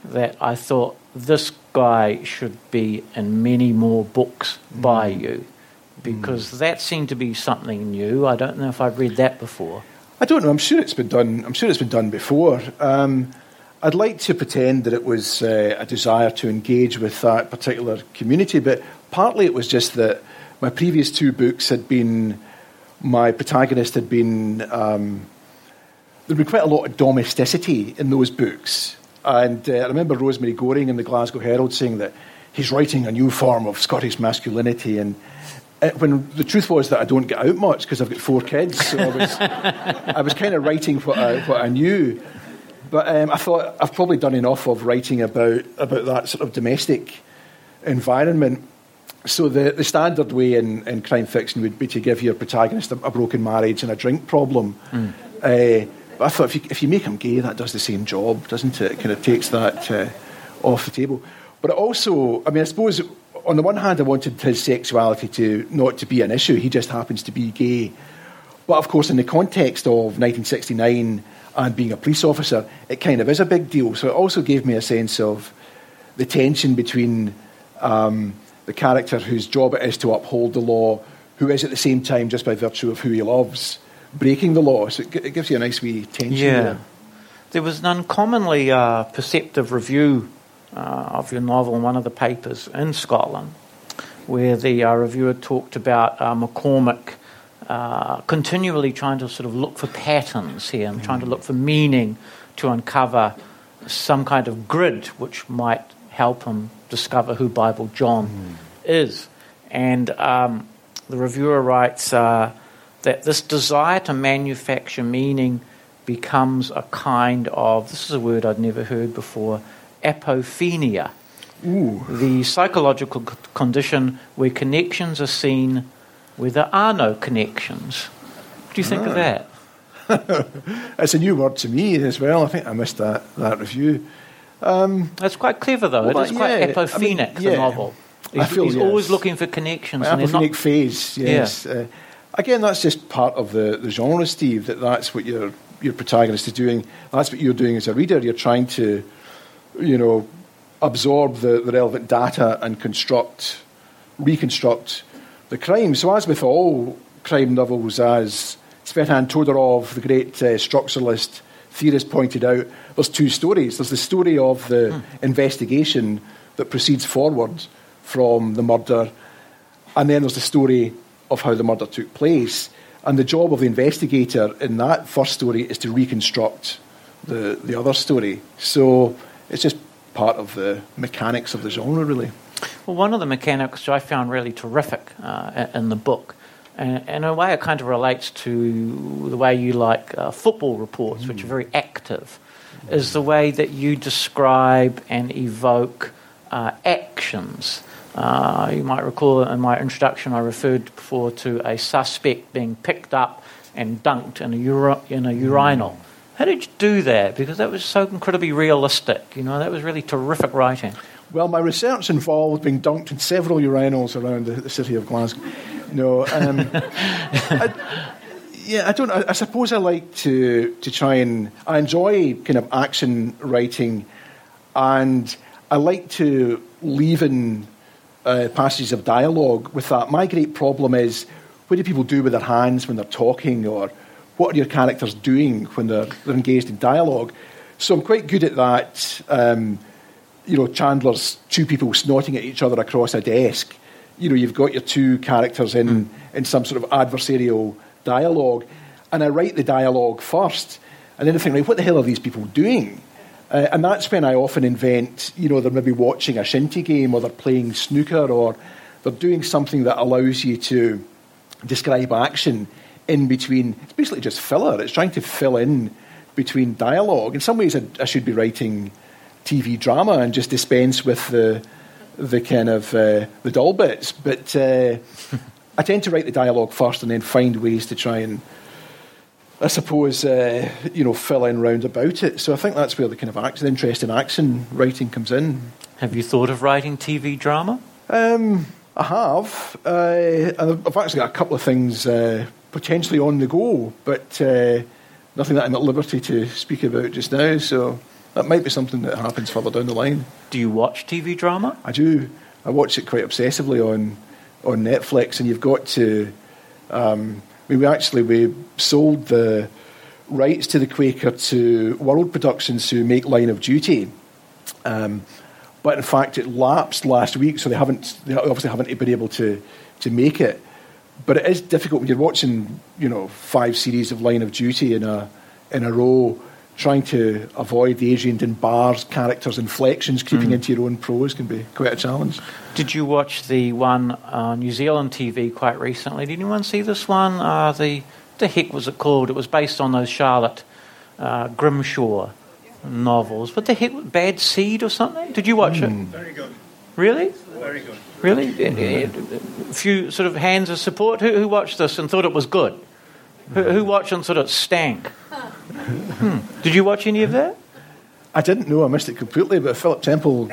that I thought this guy should be in many more books by you, because that seemed to be something new. I don't know if I've read that before. I don't know. I'm sure it's been done. I'm sure it's been done before. Um, I'd like to pretend that it was uh, a desire to engage with that particular community, but partly it was just that my previous two books had been my protagonist had been um, there'd been quite a lot of domesticity in those books, and uh, I remember Rosemary Goring in the Glasgow Herald saying that he's writing a new form of Scottish masculinity and. uh, When the truth was that I don't get out much because I've got four kids, so I was, I was kind of writing what I, what I knew. But um, I thought I've probably done enough of writing about about that sort of domestic environment. So the, the standard way in, in crime fiction would be to give your protagonist a, a broken marriage and a drink problem. Mm. Uh, I thought if you, if you make him gay, that does the same job, doesn't it? It kind of takes that uh, off the table. But also, I mean, I suppose on the one hand, I wanted his sexuality to not to be an issue. He just happens to be gay. But of course, in the context of 1969 and being a police officer, it kind of is a big deal. So it also gave me a sense of the tension between um, the character whose job it is to uphold the law, who is at the same time, just by virtue of who he loves, breaking the law. So it, it gives you a nice wee tension. Yeah. There. There was an uncommonly uh, perceptive review uh, of your novel in one of the papers in Scotland, where the uh, reviewer talked about uh, McCormick uh, continually trying to sort of look for patterns here and mm. trying to look for meaning to uncover some kind of grid which might help him discover who Bible John mm. is. And um, the reviewer writes uh, that this desire to manufacture meaning becomes a kind of, this is a word I'd never heard before, apophenia. Ooh. The psychological condition where connections are seen where there are no connections. What do you think of that? it's a new word to me as well. I think I missed that, that review. Um, That's quite clever, though. Well, it is quite apophenic, I mean, yeah. the novel. He's, feel, he's yes. always looking for connections. Apophenic not... phase, yes. Yeah. Uh, again, that's just part of the, the genre, Steve, that that's what your, your protagonist is doing. That's what you're doing as a reader. You're trying to, you know, absorb the, the relevant data and construct, reconstruct the crime. So, as with all crime novels, as Tzvetan Todorov, the great uh, structuralist theorist, pointed out, there's two stories. There's the story of the hmm. investigation that proceeds forward from the murder, and then there's the story of how the murder took place. And the job of the investigator in that first story is to reconstruct the, the other story. So it's just part of the mechanics of the genre, really. Well, one of the mechanics I found really terrific uh, in the book, and in a way it kind of relates to the way you like uh, football reports, mm. which are very active, mm. is the way that you describe and evoke uh, actions. Uh, you might recall in my introduction I referred before to a suspect being picked up and dunked in a, uri- in a urinal. Mm. How did you do that? Because that was so incredibly realistic. You know, that was really terrific writing. Well, my research involved being dunked in several urinals around the, the city of Glasgow. No, um, I, yeah, I don't. I, I, suppose I like to to try and I enjoy kind of action writing, and I like to leave in uh, passages of dialogue with that. My great problem is what do people do with their hands when they're talking, or what are your characters doing when they're, they're engaged in dialogue? So I'm quite good at that. Um, you know, Chandler's two people snorting at each other across a desk. You know, you've got your two characters in, mm. in some sort of adversarial dialogue, and I write the dialogue first, and then I think, right, what the hell are these people doing? Uh, and that's when I often invent, you know, they're maybe watching a shinty game, or they're playing snooker, or they're doing something that allows you to describe action in between. It's basically just filler. It's trying to fill in between dialogue. In some ways, I, I should be writing TV drama and just dispense with the the kind of uh, the dull bits. But uh, I tend to write the dialogue first and then find ways to try and, I suppose, uh, you know, fill in round about it. So I think that's where the kind of action, interest in action writing comes in. Have you thought of writing TV drama? Um, I have. Uh, I've actually got a couple of things uh, potentially on the go, but uh, nothing that I'm at liberty to speak about just now. So that might be something that happens further down the line. Do you watch TV drama? I do. I watch it quite obsessively on on Netflix, and you've got to. Um, mean, we actually we sold the rights to the Quaker to World Productions who make Line of Duty. Um, but in fact, it lapsed last week, so they haven't. They obviously haven't been able to to make it. But it is difficult when you're watching, you know, five series of Line of Duty in a in a row trying to avoid the Adrian Dunbar's characters' inflections creeping mm. into your own prose can be quite a challenge. Did you watch the one on New Zealand TV quite recently? Did anyone see this one? Uh, the the heck was it called? It was based on those Charlotte uh, Grimshaw novels. What the heck? Bad Seed or something? Did you watch it? Very good. Really? Very good. Really? A few sort of hands of support. Who, who watched this and thought it was good? Who, who watched and thought it stank? Hmm. Did you watch any of that? I didn't know I missed it completely, but if Philip Temple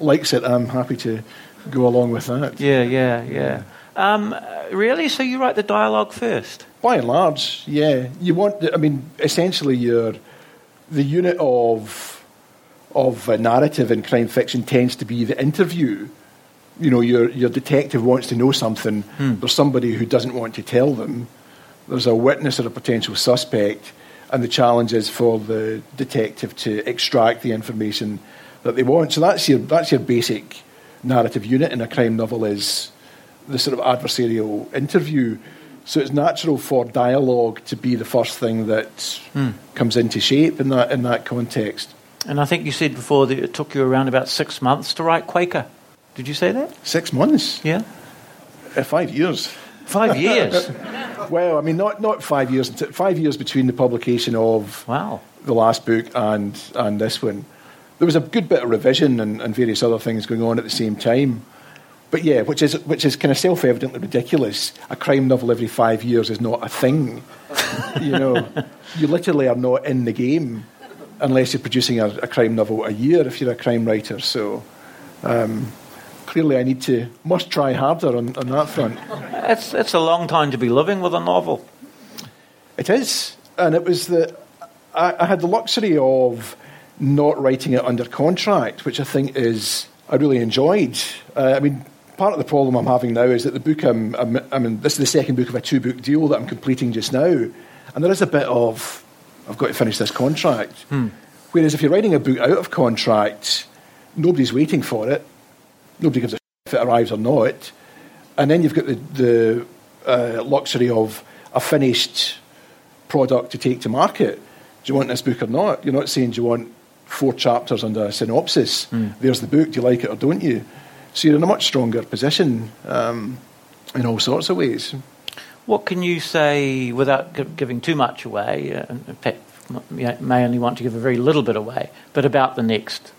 likes it, I'm happy to go along with that. Yeah, yeah, yeah. Um, really? So you write the dialogue first? By and large, yeah. You want, I mean, essentially, your the unit of of narrative in crime fiction tends to be the interview. You know, your your detective wants to know something. There's somebody who doesn't want to tell them. There's a witness or a potential suspect, and the challenge is for the detective to extract the information that they want. So that's your that's your basic narrative unit in a crime novel is the sort of adversarial interview. So it's natural for dialogue to be the first thing that comes into shape in that in that context. And I think you said before that it took you around about six months to write Quaker. Did you say that? Six months, Yeah. uh, five years. Five years. Well, I mean, not not five years. Five years between the publication of wow. the last book and and this one. There was a good bit of revision and, and various other things going on at the same time. But yeah, which is which is kind of self evidently ridiculous. A crime novel every five years is not a thing. you know, you literally are not in the game unless you're producing a, a crime novel a year if you're a crime writer. So um, clearly, I need to must try harder on, on that front. It's, that's a long time to be living with a novel. It is, and it was the I, I had the luxury of not writing it under contract, which I think is I really enjoyed. Uh, I mean, part of the problem I'm having now is that the book I'm, I'm, I mean, this is the second book of a two book deal that I'm completing just now, and there is a bit of I've got to finish this contract. Whereas if you're writing a book out of contract, nobody's waiting for it. Nobody gives a if it arrives or not. And then you've got the, the uh, luxury of a finished product to take to market. Do you want this book or not? You're not saying, do you want four chapters under a synopsis? There's the book. Do you like it or don't you? So you're in a much stronger position um, in all sorts of ways. What can you say without gi- giving too much away? Uh, may only want to give a very little bit away, but about the next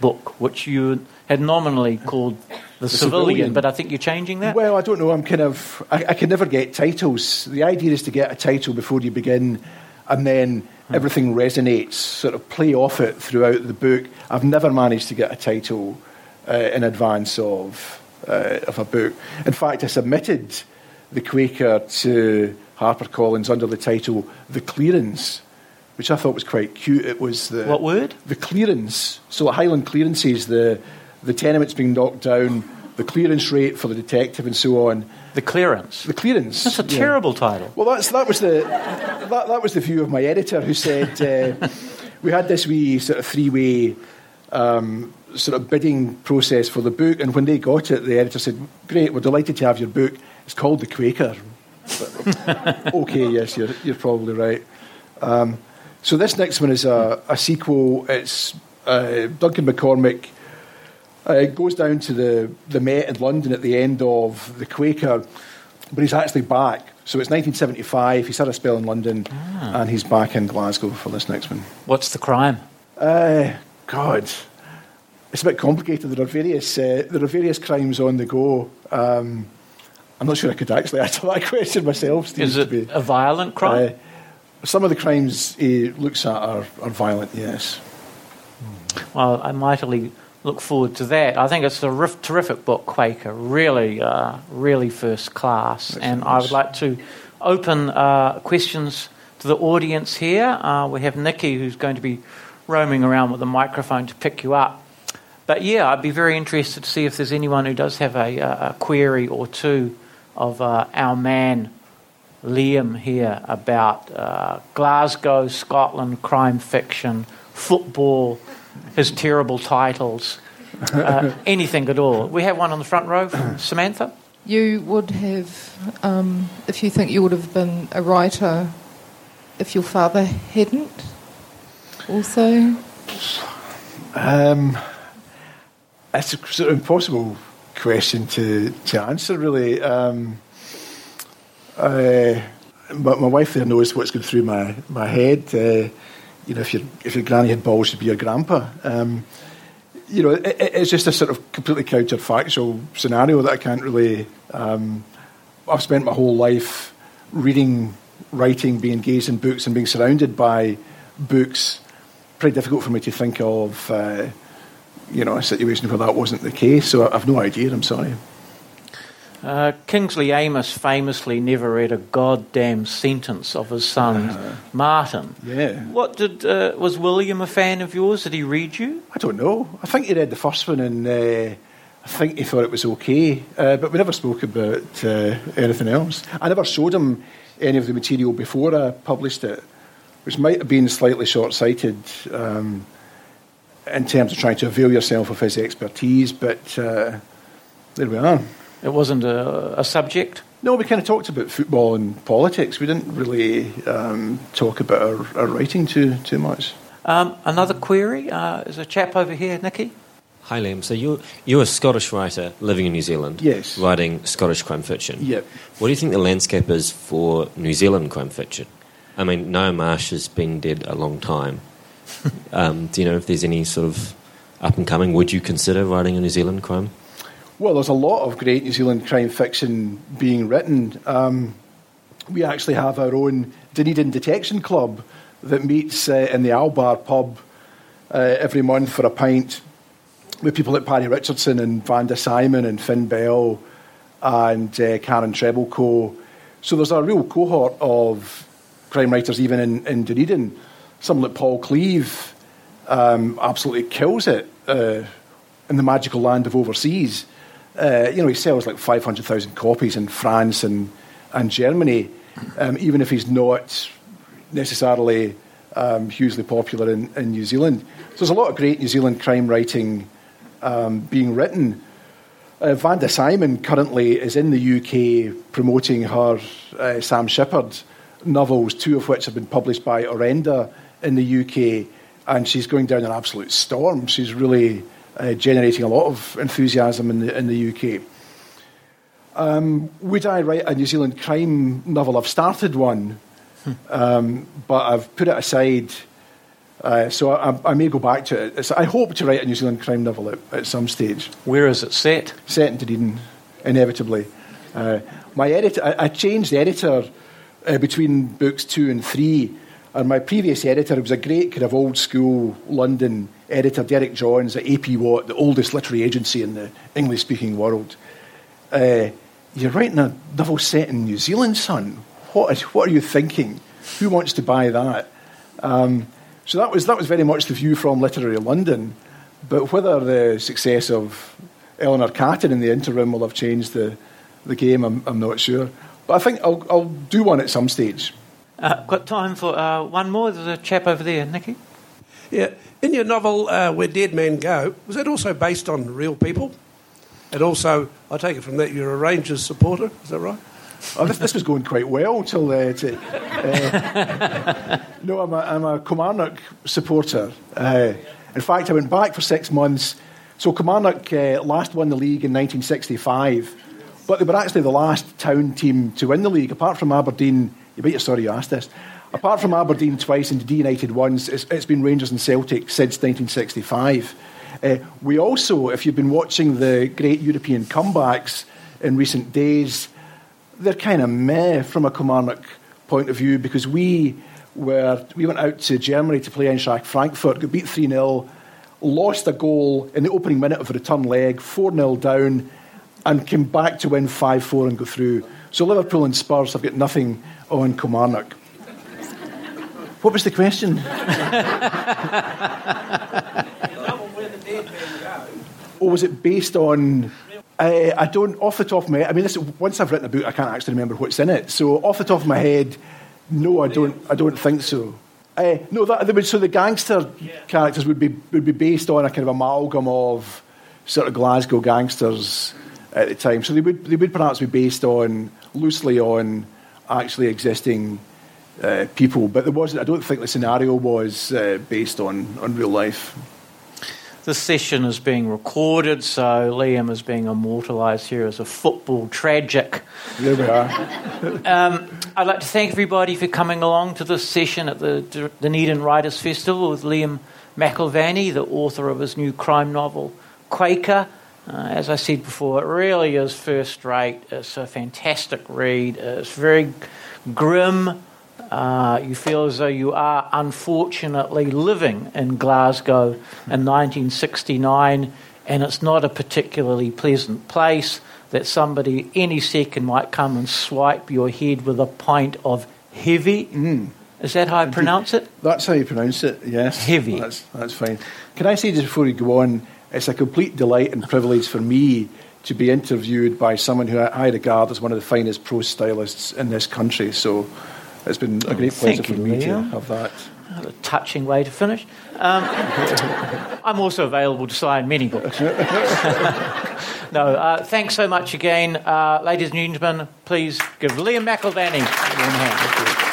book, which you had nominally called The, Civilian, Civilian. but I think you're changing that. Well, I don't know. I'm kind of. I, I can never get titles. The idea is to get a title before you begin, and then everything resonates. Sort of play off it throughout the book. I've never managed to get a title uh, in advance of uh, of a book. In fact, I submitted the Quaker to HarperCollins under the title "The Clearance," which I thought was quite cute. It was the what word? the clearance. So at Highland clearances, the the tenements being knocked down, the clearance rate for the detective, and so on. The clearance. The clearance. That's a yeah. terrible title. Well, that's that was the that, that was the view of my editor, who said uh, we had this wee sort of three way. Um, sort of bidding process for the book, and when they got it, the editor said, "Great, we're delighted to have your book. It's called The Quaker." But, okay, yes, you're you're probably right. Um, so this next one is a, a sequel. It's uh, Duncan McCormick uh, goes down to the, the Met in London at the end of The Quaker, but he's actually back. So it's 1975. He's had a spell in London, and he's back in Glasgow for this next one. What's the crime? Uh, God, it's a bit complicated. There are various uh, there are various crimes on the go. Um, I'm not sure I could actually answer that question myself. Steve, Is to it be- a violent crime? Uh, some of the crimes he looks at are, are violent. Yes. Well, I mightily look forward to that. I think it's a rif- terrific book, Quaker. Really, uh, really first class. and I would like to open uh, questions to the audience here. Uh, we have Nikki, who's going to be roaming around with a microphone to pick you up. But yeah, I'd be very interested to see if there's anyone who does have a, a query or two of uh, our man Liam here about uh, Glasgow, Scotland, crime fiction, football, his terrible titles, uh, anything at all. We have one on the front row from Samantha. You would have, um, if you think you would have been a writer if your father hadn't also? Um, it's a sort of impossible question to, to answer, really. Um, I, but my wife there knows what's going through my, my head. Uh, you know, if your if your granny had balls, she'd be your grandpa. Um, you know, it, it's just a sort of completely counterfactual scenario that I can't really. Um, I've spent my whole life reading, writing, being engaged in books, and being surrounded by books. Pretty difficult for me to think of, uh, you know, a situation where that wasn't the case. So I've no idea. I'm sorry. Uh, Kingsley Amis famously never read a goddamn sentence of his son uh, Martin. Yeah. What did uh, was William a fan of yours? Did he read you? I don't know. I think he read the first one and uh, I think he thought it was okay, uh, but we never spoke about uh, anything else. I never showed him any of the material before I published it, which might have been slightly short-sighted. Um, in terms of trying to avail yourself of his expertise, but there we are. It wasn't a, a subject? No, we kind of talked about football and politics. We didn't really um, talk about our, our, writing too, too much. Um, another query uh, is a chap over here, Nicky. Hi, Liam. So you're, you're a Scottish writer living in New Zealand. Yes. Writing Scottish crime fiction. Yep. What do you think the landscape is for New Zealand crime fiction? I mean, Ngaio Marsh has been dead a long time. um, do you know if there's any sort of up and coming? Would you consider writing a New Zealand crime? Well, there's a lot of great New Zealand crime fiction being written. Um, we actually have our own Dunedin Detection Club that meets uh, in the Albar pub uh, every month for a pint with people like Paddy Richardson and Vanda Symon and Finn Bell and uh, Karen Trebilcock. So there's a real cohort of crime writers even in, in Dunedin. Someone like Paul Cleave um, absolutely kills it uh, in the magical land of overseas. Uh, you know, he sells like 500,000 copies in France and, and Germany, um, even if he's not necessarily um, hugely popular in, in New Zealand. So there's a lot of great New Zealand crime writing um, being written. Uh, Vanda Symon currently is in the UK promoting her uh, Sam Shephard novels, two of which have been published by Orenda in the UK, and she's going down an absolute storm. She's really uh, generating a lot of enthusiasm in the, in the UK. Um, would I write a New Zealand crime novel? I've started one, um, but I've put it aside. Uh, so I, I, may go back to it. It's, I hope to write a New Zealand crime novel at, at, some stage. Where is it set? Set in Dunedin, inevitably. Uh, my editor, I, I, changed the editor uh, between books two and three, and my previous editor was a great kind of old school London editor Derek Johns at AP Watt, the oldest literary agency in the English speaking world. Uh, you're writing a novel set in New Zealand, son. What, is, what are you thinking? Who wants to buy that? Um, so that was, that was very much the view from Literary London. But whether the success of Eleanor Catton in the interim will have changed the, the game, I'm, I'm not sure. But I think I'll, I'll do one at some stage. Uh, got time for uh, one more? There's a chap over there, Nicky. Yeah. In your novel, uh, Where Dead Men Go, was that also based on real people? And also, I take it from that you're a Rangers supporter, is that right? Oh, this, this was going quite well till. Uh, to, uh, no, I'm a, I'm a Kilmarnock supporter. Uh, in fact, I went back for six months. So Kilmarnock uh, last won the league in 1965, but they were actually the last town team to win the league, apart from Aberdeen. You bet you're sorry you asked this. Apart from Aberdeen twice and United once, it's, it's been Rangers and Celtic since 1965. Uh, we also, if you've been watching the great European comebacks in recent days, they're kind of meh from a Kilmarnock point of view because we were we went out to Germany to play Eintracht Frankfurt, got beat 3 0, lost a goal in the opening minute of the return leg, 4 0 down, and came back to win 5 4 and go through. So Liverpool and Spurs have got nothing on Kilmarnock. What was the question? or was it based on? Uh, I don't, off the top of my head. I mean, this, once I've written a book, I can't actually remember what's in it. So, off the top of my head, no, I don't. I don't think so. Uh, no, that, would, so the gangster characters would be would be based on a kind of amalgam of sort of Glasgow gangsters at the time. So they would they would perhaps be based on loosely on actually existing uh, people, but there wasn't. I don't think the scenario was uh, based on, on real life. the session is being recorded, so Liam is being immortalised here as a football tragic. There we are. Um, I'd like to thank everybody for coming along to this session at the Dunedin Writers Festival with Liam McIlvanney, the author of his new crime novel, Quaker. Uh, as I said before, it really is first rate. It's a fantastic read. It's very grim. Uh, you feel as though you are unfortunately living in Glasgow in 1969, and it's not a particularly pleasant place. That somebody any second might come and swipe your head with a pint of heavy. Mm. Is that how I pronounce it? That's how you pronounce it, yes. Heavy. That's, that's fine. Can I say just before we go on, it's a complete delight and privilege for me to be interviewed by someone who I regard as one of the finest prose stylists in this country. So it's been a great pleasure for me to have that. A touching way to finish. Um, I'm also available to sign many books. no, uh, thanks so much again. Uh, ladies and gentlemen, please give Liam McIlvanney a warm hand.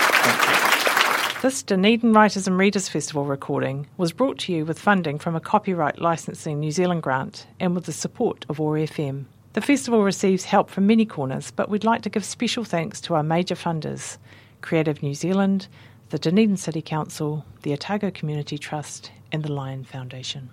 This Dunedin Writers and Readers Festival recording was brought to you with funding from a Copyright Licensing New Zealand grant and with the support of OAR FM. The festival receives help from many corners, but we'd like to give special thanks to our major funders Creative New Zealand, the Dunedin City Council, the Otago Community Trust, and the Lion Foundation.